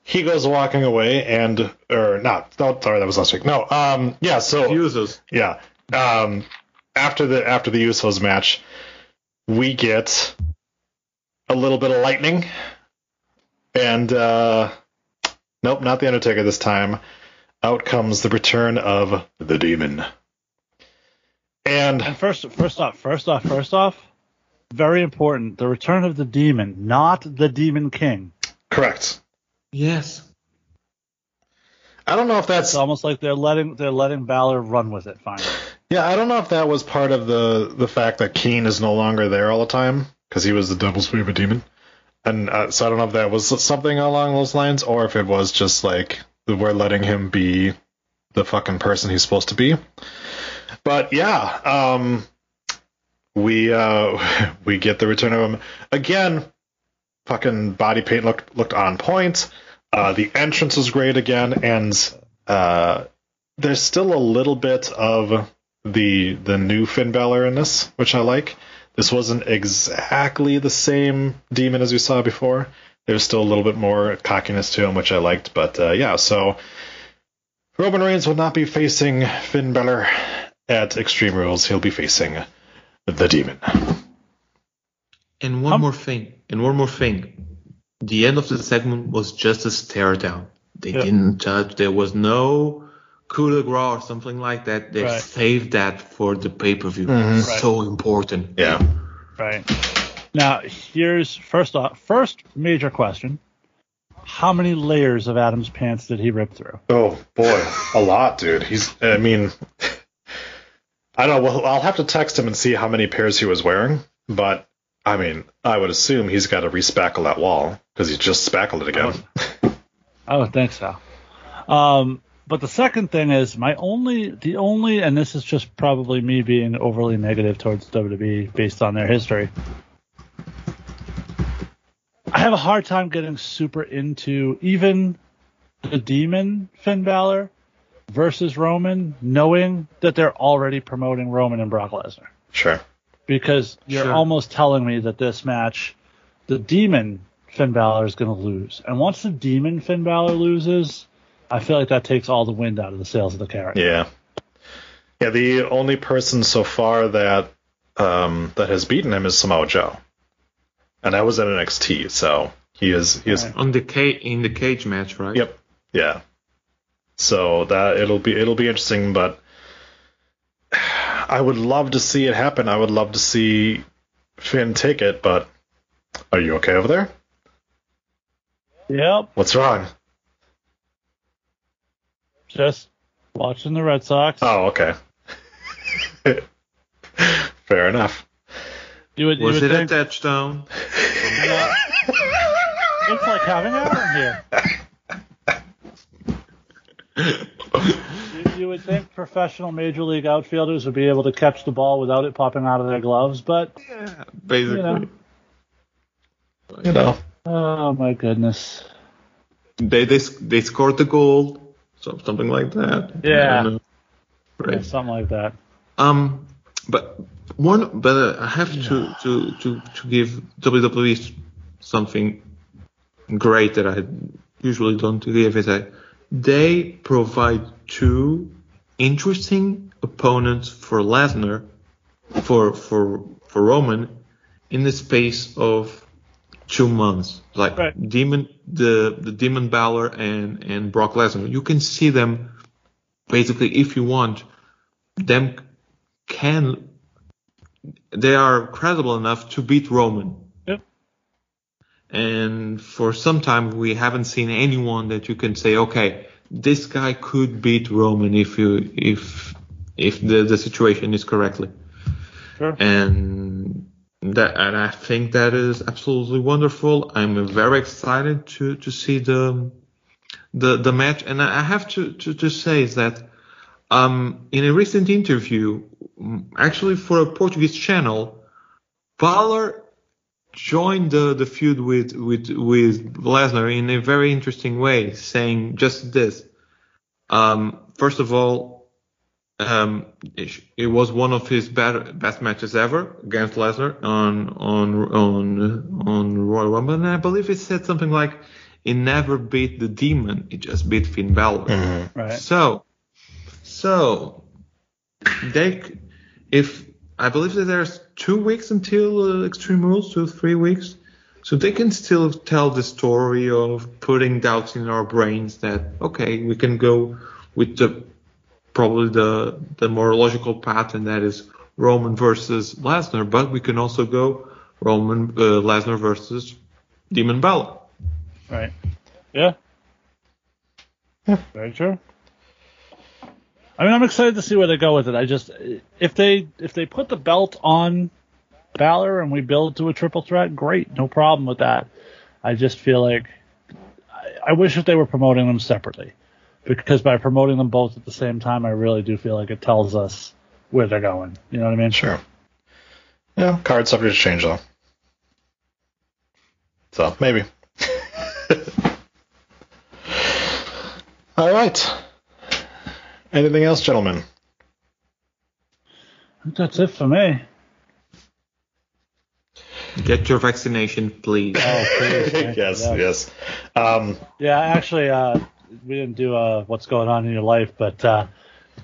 he goes walking away and or not. No, sorry, that was last week. No. Um. Yeah. So Users. yeah. Um. After the after the Usos match, we get a little bit of lightning, and uh, nope, not the Undertaker this time. Out comes the return of the Demon. And and first, first off, first off, first off, very important: the return of the demon, not the Demon King. correct. Yes. I don't know if that's It's almost like they're letting they're letting Balor run with it. Finally, yeah. I don't know if that was part of the the fact that Kane is no longer there all the time because he was the devil's favorite demon, and uh, so I don't know if that was something along those lines or if it was just like we're letting him be the fucking person he's supposed to be. But yeah, um, we uh, *laughs* we get the return of him again. Fucking body paint looked looked on point. Uh, the entrance was great again, and uh, there's still a little bit of the the new Finn Balor in this, which I like. This wasn't exactly the same demon as we saw before. There's still a little bit more cockiness to him, which I liked. But uh, yeah, so Roman Reigns will not be facing Finn Balor at Extreme Rules. He'll be facing the demon. And one Um, more thing. And one more thing. The end of the segment was just a stare down. They Yeah. didn't touch. There was no coup de grace or something like that. They Right. saved that for the pay per view. Mhm. So important. Yeah. right now, here's first off, first major question: How many layers of Adam's pants did he rip through? Oh boy, a lot, dude. He's. I mean, I don't know. Well, I'll have to text him and see how many pairs he was wearing. But I mean, I would assume he's got to respackle that wall because he just spackled it again. I would think so. Um, but the second thing is my only, the only, and this is just probably me being overly negative towards WWE based on their history. I have a hard time getting super into even the Demon Finn Balor versus Roman, knowing that they're already promoting Roman and Brock Lesnar Sure. because you're Sure. almost telling me that this match, the Demon Finn Balor is going to lose, and once the Demon Finn Balor loses, I feel like that takes all the wind out of the sails of the character. Yeah. Yeah. The only person so far that um, that has beaten him is Samoa Joe, and that was at NXT. So he is he is Right. On the ca- in the cage match, right? Yep. Yeah. So that it'll be it'll be interesting, but *sighs* I would love to see it happen. I would love to see Finn take it, but are you okay over there? Yep, What's wrong? Just watching the Red Sox. Oh, okay. *laughs* Fair enough. you would, you Was would it think, a touchdown? you know, it's like having Adam here. *laughs* you, you would think professional major league outfielders would be able to catch the ball without it popping out of their gloves, but Yeah, basically. You know. You know. oh my goodness. They, they they scored the goal, so something like that. Yeah. I. Yeah, Right. something like that. Um, but one, but uh, I have to, to, to, to give WWE something great that I usually don't give is that they provide two interesting opponents for Lesnar, for, for, for Roman in the space of two months. Like Right. Demon, the, the Demon Balor and, and Brock Lesnar. You can see them basically if you want them can they are credible enough to beat Roman. Yep. And for some time we haven't seen anyone that you can say, okay, this guy could beat Roman if you if if the, the situation is correctly. Sure. And that and I think that is absolutely wonderful. I'm very excited to to see the the the match, and I have to to, to say is that um, in a recent interview, actually for a Portuguese channel, Balor joined the, the feud with with with Lesnar in a very interesting way, saying just this. Um, first of all, um, it, it was one of his best best matches ever against Lesnar on on on on Royal Rumble, and I believe he said something like, "He never beat the Demon; he just beat Finn Balor." Mhm. Right. So, so they, if I believe that there's two weeks until uh, Extreme Rules, two three weeks, so they can still tell the story of putting doubts in our brains that okay, we can go with the probably the the more logical path, and that is Roman versus Lesnar, but we can also go Roman uh, Lesnar versus Demon Balor. Right. Yeah. Yeah. Very true. I mean, I'm excited to see where they go with it. I just, if they if they put the belt on Balor and we build to a triple threat, great, no problem with that. I just feel like I, I wish that they were promoting them separately, because by promoting them both at the same time, I really do feel like it tells us where they're going. You know what I mean? Sure. Yeah, card subject to change though. So maybe. *laughs* All right. Anything else, gentlemen? I think That's it for me. Get your vaccination, please. Oh, please, thank yes, yes. Um, Yeah, actually, uh, we didn't do uh, what's going on in your life, but uh,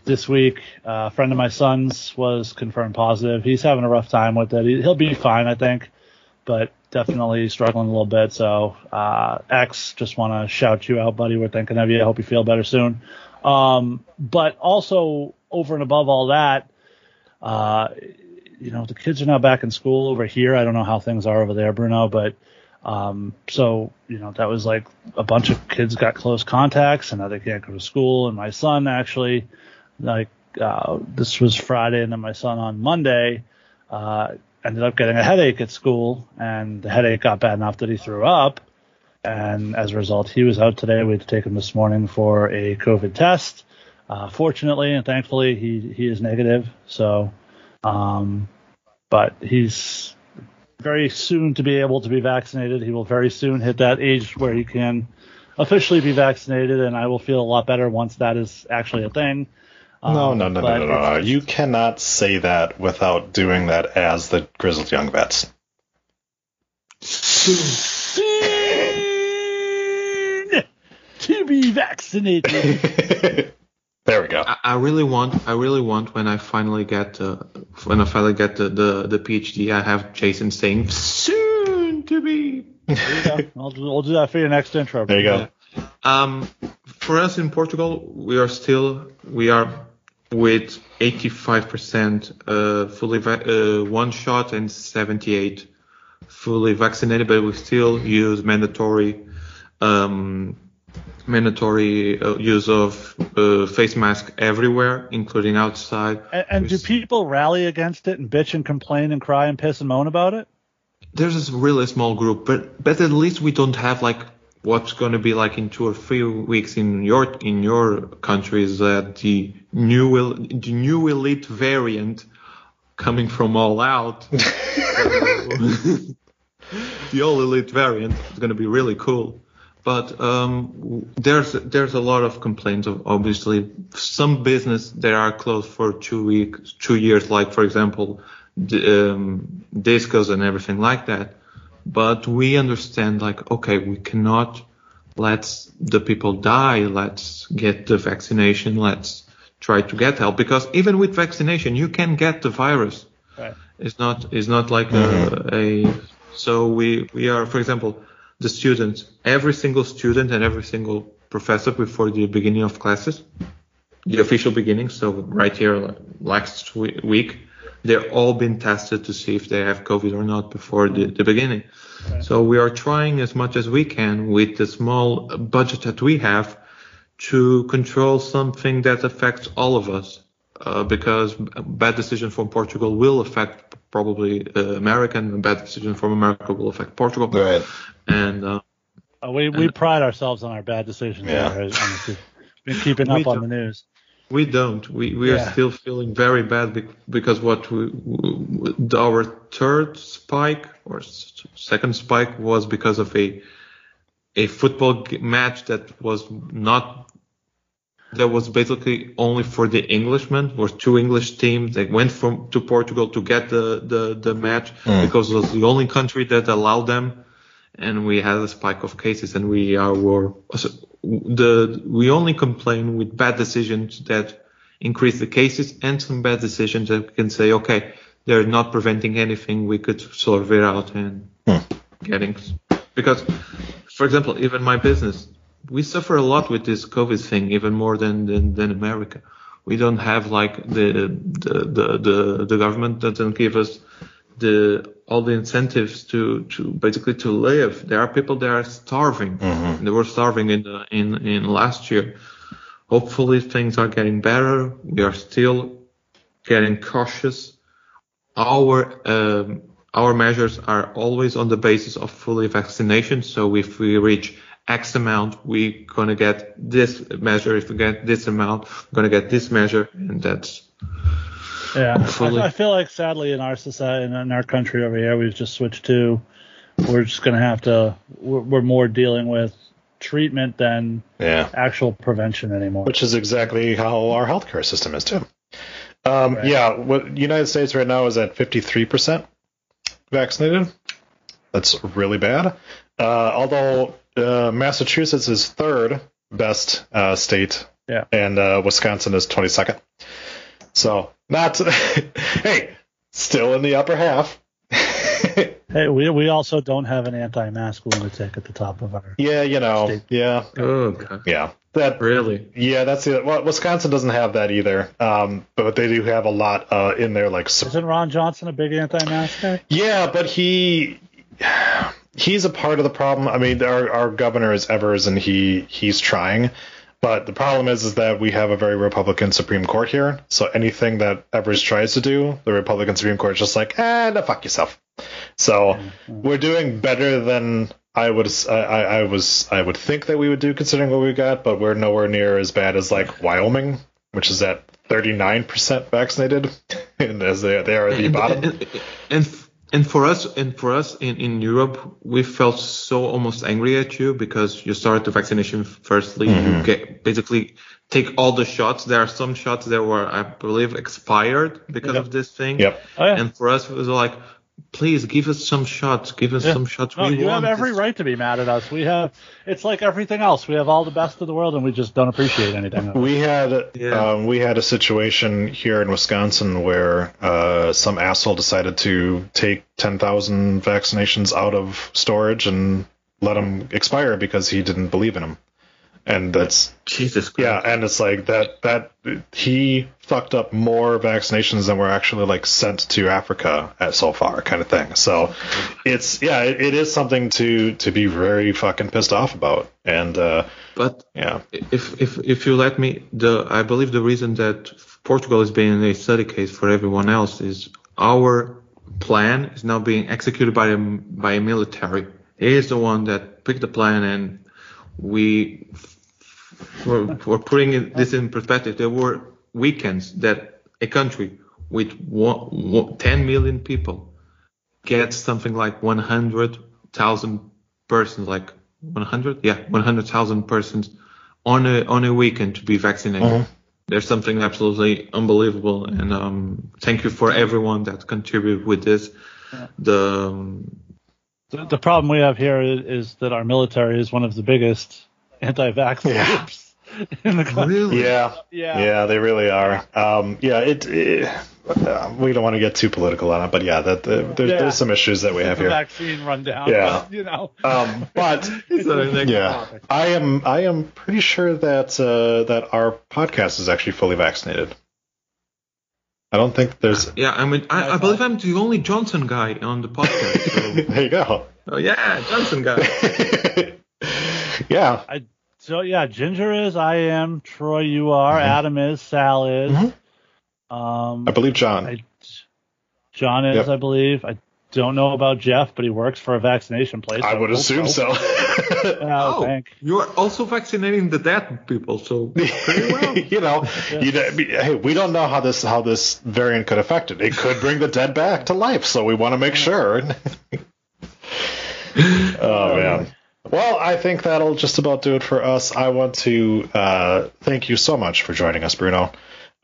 this week, uh, a friend of my son's was confirmed positive. He's having a rough time with it. He, he'll be fine, I think, but definitely struggling a little bit. So, uh, X, just want to shout you out, buddy. We're thinking of you. I hope you feel better soon. Um, but also, over and above all that, uh, you know, the kids are now back in school over here. I don't know how things are over there, Bruno, but um, so, you know, that was like a bunch of kids got close contacts and now they can't go to school. And my son actually, like, uh, this was Friday and then my son on Monday, uh, ended up getting a headache at school and the headache got bad enough that he threw up. And as a result, he was out today. We had to take him this morning for a COVID test. Uh, fortunately and thankfully, he, he is negative. So, um, but he's very soon to be able to be vaccinated. He will very soon hit that age where he can officially be vaccinated, and I will feel a lot better once that is actually a thing. no, Um, no, no, no, no, no, no. You cannot say that without doing that as the grizzled young vets. Soon to be vaccinated. *laughs* there we go. I, I really want, I really want when I finally get, uh, when I finally get the, the, the PhD, I have Jason saying soon to be. There you go. I'll, do- we'll do that for your next intro. There you go. Um, for us in Portugal, we are still, we are with 85% uh, fully va- uh, one shot and 78 fully vaccinated, but we still use mandatory um, mandatory uh, use of uh, face mask everywhere, including outside. And, and do people rally against it and bitch and complain and cry and piss and moan about it? there's this really small group, but but at least we don't have like what's going to be like in two or three weeks in your in your country is that the new el- the new elite variant coming from all out. *laughs* *laughs* the all elite variant is going to be really cool. But um, there's there's a lot of complaints of obviously some business that are closed for two weeks, two years, like for example, the, um, discos and everything like that. But we understand like okay, we cannot let the people die. Let's get the vaccination. Let's try to get help because even with vaccination, you can get the virus. Right. It's not it's not like a, a so we we are for example the students every single student and every single professor before the beginning of classes the official beginning so right here last week they're all been tested to see if they have covid or not before the, the beginning so we are trying as much as we can with the small budget that we have to control something that affects all of us uh, because a bad decision from Portugal will affect probably uh, America, and a bad decision from America will affect Portugal. Right. And uh, Uh, we we pride ourselves on our bad decisions. Yeah. here. I we've been keeping up on don't. the news. we don't. We we Yeah. are still feeling very bad bec- because what we, w our third spike or second spike was because of a a football g- match that was not that was basically only for the Englishmen. Was two English teams. that went from to Portugal to get the the the match Mm. because it was the only country that allowed them. And we had a spike of cases, and we are were the we only complain with bad decisions that increase the cases and some bad decisions that we can say okay they're not preventing anything we could solve it out and Hmm. getting because for example even my business we suffer a lot with this covid thing even more than than, than america we don't have like the the, the the the government doesn't give us the all the incentives to to basically to live there are people that are starving Mhm. they were starving in the, in in last year hopefully things are getting better we are still getting cautious our um, our measures are always on the basis of fully vaccination. So if we reach X amount, we're gonna get this measure. If we get this amount, we're gonna get this measure, and that's Yeah, *laughs* I, I feel like sadly in our society and in our country over here, we've just switched to we're just gonna have to we're, we're more dealing with treatment than Yeah. actual prevention anymore. Which is exactly how our healthcare system is too. Um, Right. Yeah, what United States right now is at 53% vaccinated. That's really bad. Uh, although uh, Massachusetts is third best uh, state, Yeah. and uh, Wisconsin is 22nd. So not *laughs* hey, still in the upper half. *laughs* hey, we we also don't have an anti-mask lunatic at the top of our. yeah, you know, State. yeah, oh god, yeah. That really. Yeah, that's it. Well, Wisconsin doesn't have that either, um, but they do have a lot uh, in there. Like, sup- Isn't Ron Johnson a big anti-mask guy? yeah, but he he's a part of the problem. I mean, our our governor is Evers, and he he's trying, but the problem is is that we have a very Republican Supreme Court here. So anything that Evers tries to do, the Republican Supreme Court is just like, ah, no, fuck yourself. So we're doing better than I would I, I I was I would think that we would do considering what we got, but we're nowhere near as bad as like Wyoming, which is at 39% vaccinated, *laughs* and as they they are at the *laughs* and, bottom. and, and and for us and for us in, in Europe, we felt so almost angry at you because you started the vaccination firstly. Mm-hmm. You get basically take all the shots. There are some shots that were, I believe, expired because Yep. of this thing. Yep. Oh yeah. And for us, it was like, please give us some shots. Give us Yeah. some shots. No, we you have want every this. right to be mad at us. We have. It's like everything else. We have all the best of the world, and we just don't appreciate anything. We had Yeah. um, we had a situation here in Wisconsin where uh, some asshole decided to take ten thousand vaccinations out of storage and let them expire because he didn't believe in them, and that's Jesus Christ. yeah, and it's like that that he fucked up more vaccinations than were actually like sent to Africa at so far, kind of thing. So it's yeah, it, it is something to to be very fucking pissed off about, and uh, But yeah, if if if you let me, the I believe the reason that Portugal is being a study case for everyone else is our plan is now being executed by a by a military. He is the one that picked the plan, and we we're, we're putting this in perspective. There were weekends that a country with one, one, 10 million people gets something like 100,000 persons, like 100, yeah, 100,000 persons on a on a weekend to be vaccinated. Mhm. There's something absolutely unbelievable, and um, thank you for everyone that contributed with this. The um, The, the problem we have here is, is that our military is one of the biggest anti-vax Yeah. groups *laughs* in the country. really, yeah. Yeah. Yeah, they really are. Um, yeah, it, it uh, we don't want to get too political on it, but yeah, that uh, there's, Yeah. there's some issues that we have The here. vaccine rundown. Yeah. but, *laughs* you know. Um, but So the next yeah, topic. I am I am pretty sure that uh, that our podcast is actually fully vaccinated. I don't think there's. Yeah, I mean, I, I believe I'm the only Johnson guy on the podcast. *laughs* there you go. Oh, yeah, Johnson guy. yeah, So yeah, Ginger is, I am, Troy you are, Adam is, Sal is. Mhm. Um, I believe John. I, John is, Yep. I believe. I don't know about Jeff, but he works for a vaccination place. I would assume so. *laughs* *laughs* Yeah, I would think. you are also vaccinating the dead people, so well. *laughs* you know, you know, hey, we don't know how this how this variant could affect it. It could bring the dead back to life, so we want to make sure. oh man. Well, I think that'll just about do it for us. I want to uh, thank you so much for joining us, Bruno.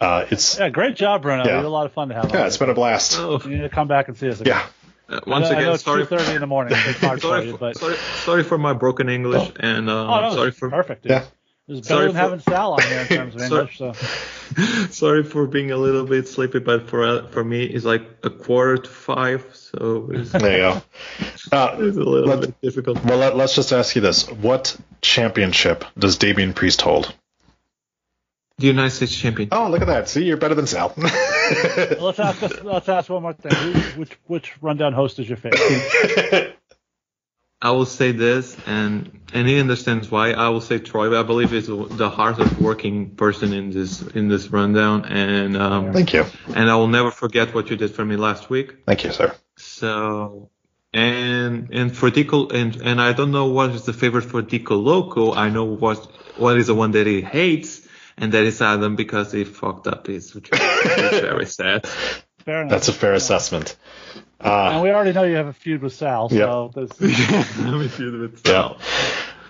Uh, it's Yeah, great job, Bruno. Yeah. You had a lot of fun to have. yeah, on. it's been a blast. Oh, You need to come back and see us again. Yeah, uh, I once know, I know again, it's sorry. 2:30 in the morning. It's hard *laughs* for Sorry you, for, but sorry, sorry for my broken English, and uh, oh, no, sorry for perfect. Dude. Yeah. It better Sorry than for- having Sal on here in terms of *laughs* Sorry. So *laughs* sorry for being a little bit sleepy, but for uh, for me, it's like a quarter to five, so it's, there you go. Uh, *laughs* it's a little Let- bit difficult. well, let, let's just ask you this: What championship does Damien Priest hold? The United States champion. Oh, look at that! See, you're better than Sal. let's ask us, let's ask one more thing. Who, which which rundown host is your favorite? I will say this, and and he understands why. I will say Troy. but I believe is the hardest working person in this in this rundown, and um, Thank you. and I will never forget what you did for me last week. Thank you, sir. So and and for Dico and and I don't know what is the favorite for Dico Loco. I know what what is the one that he hates, and that is Adam because he fucked up his, *laughs* which is very sad. Fair enough. That's a fair assessment. Uh, and we already know you have a feud with Sal, so there's, I'm with you with Yeah.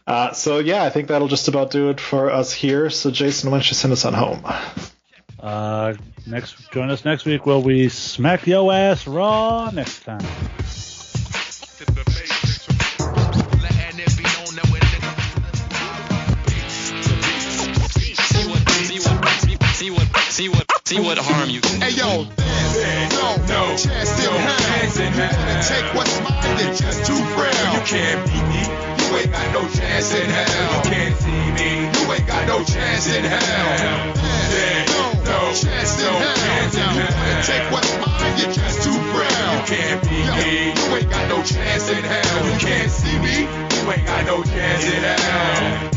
Uh, so yeah, I think that'll just about do it for us here. So Jason, why don't you send us on home? uh, next join us next week where we smack yo ass raw next time. See what, see what, see harm you can do. Hey yo, no, no chance in hell. You wanna take what's mine, you're just too frail. You can't beat me. You ain't got no chance in hell. You can't see me. You ain't got no chance in hell. There's no, no chance in hell. You wanna take what's mine, you're just too frail. You can't beat me. You ain't got no chance in hell. You can't see me. You ain't got no chance in hell.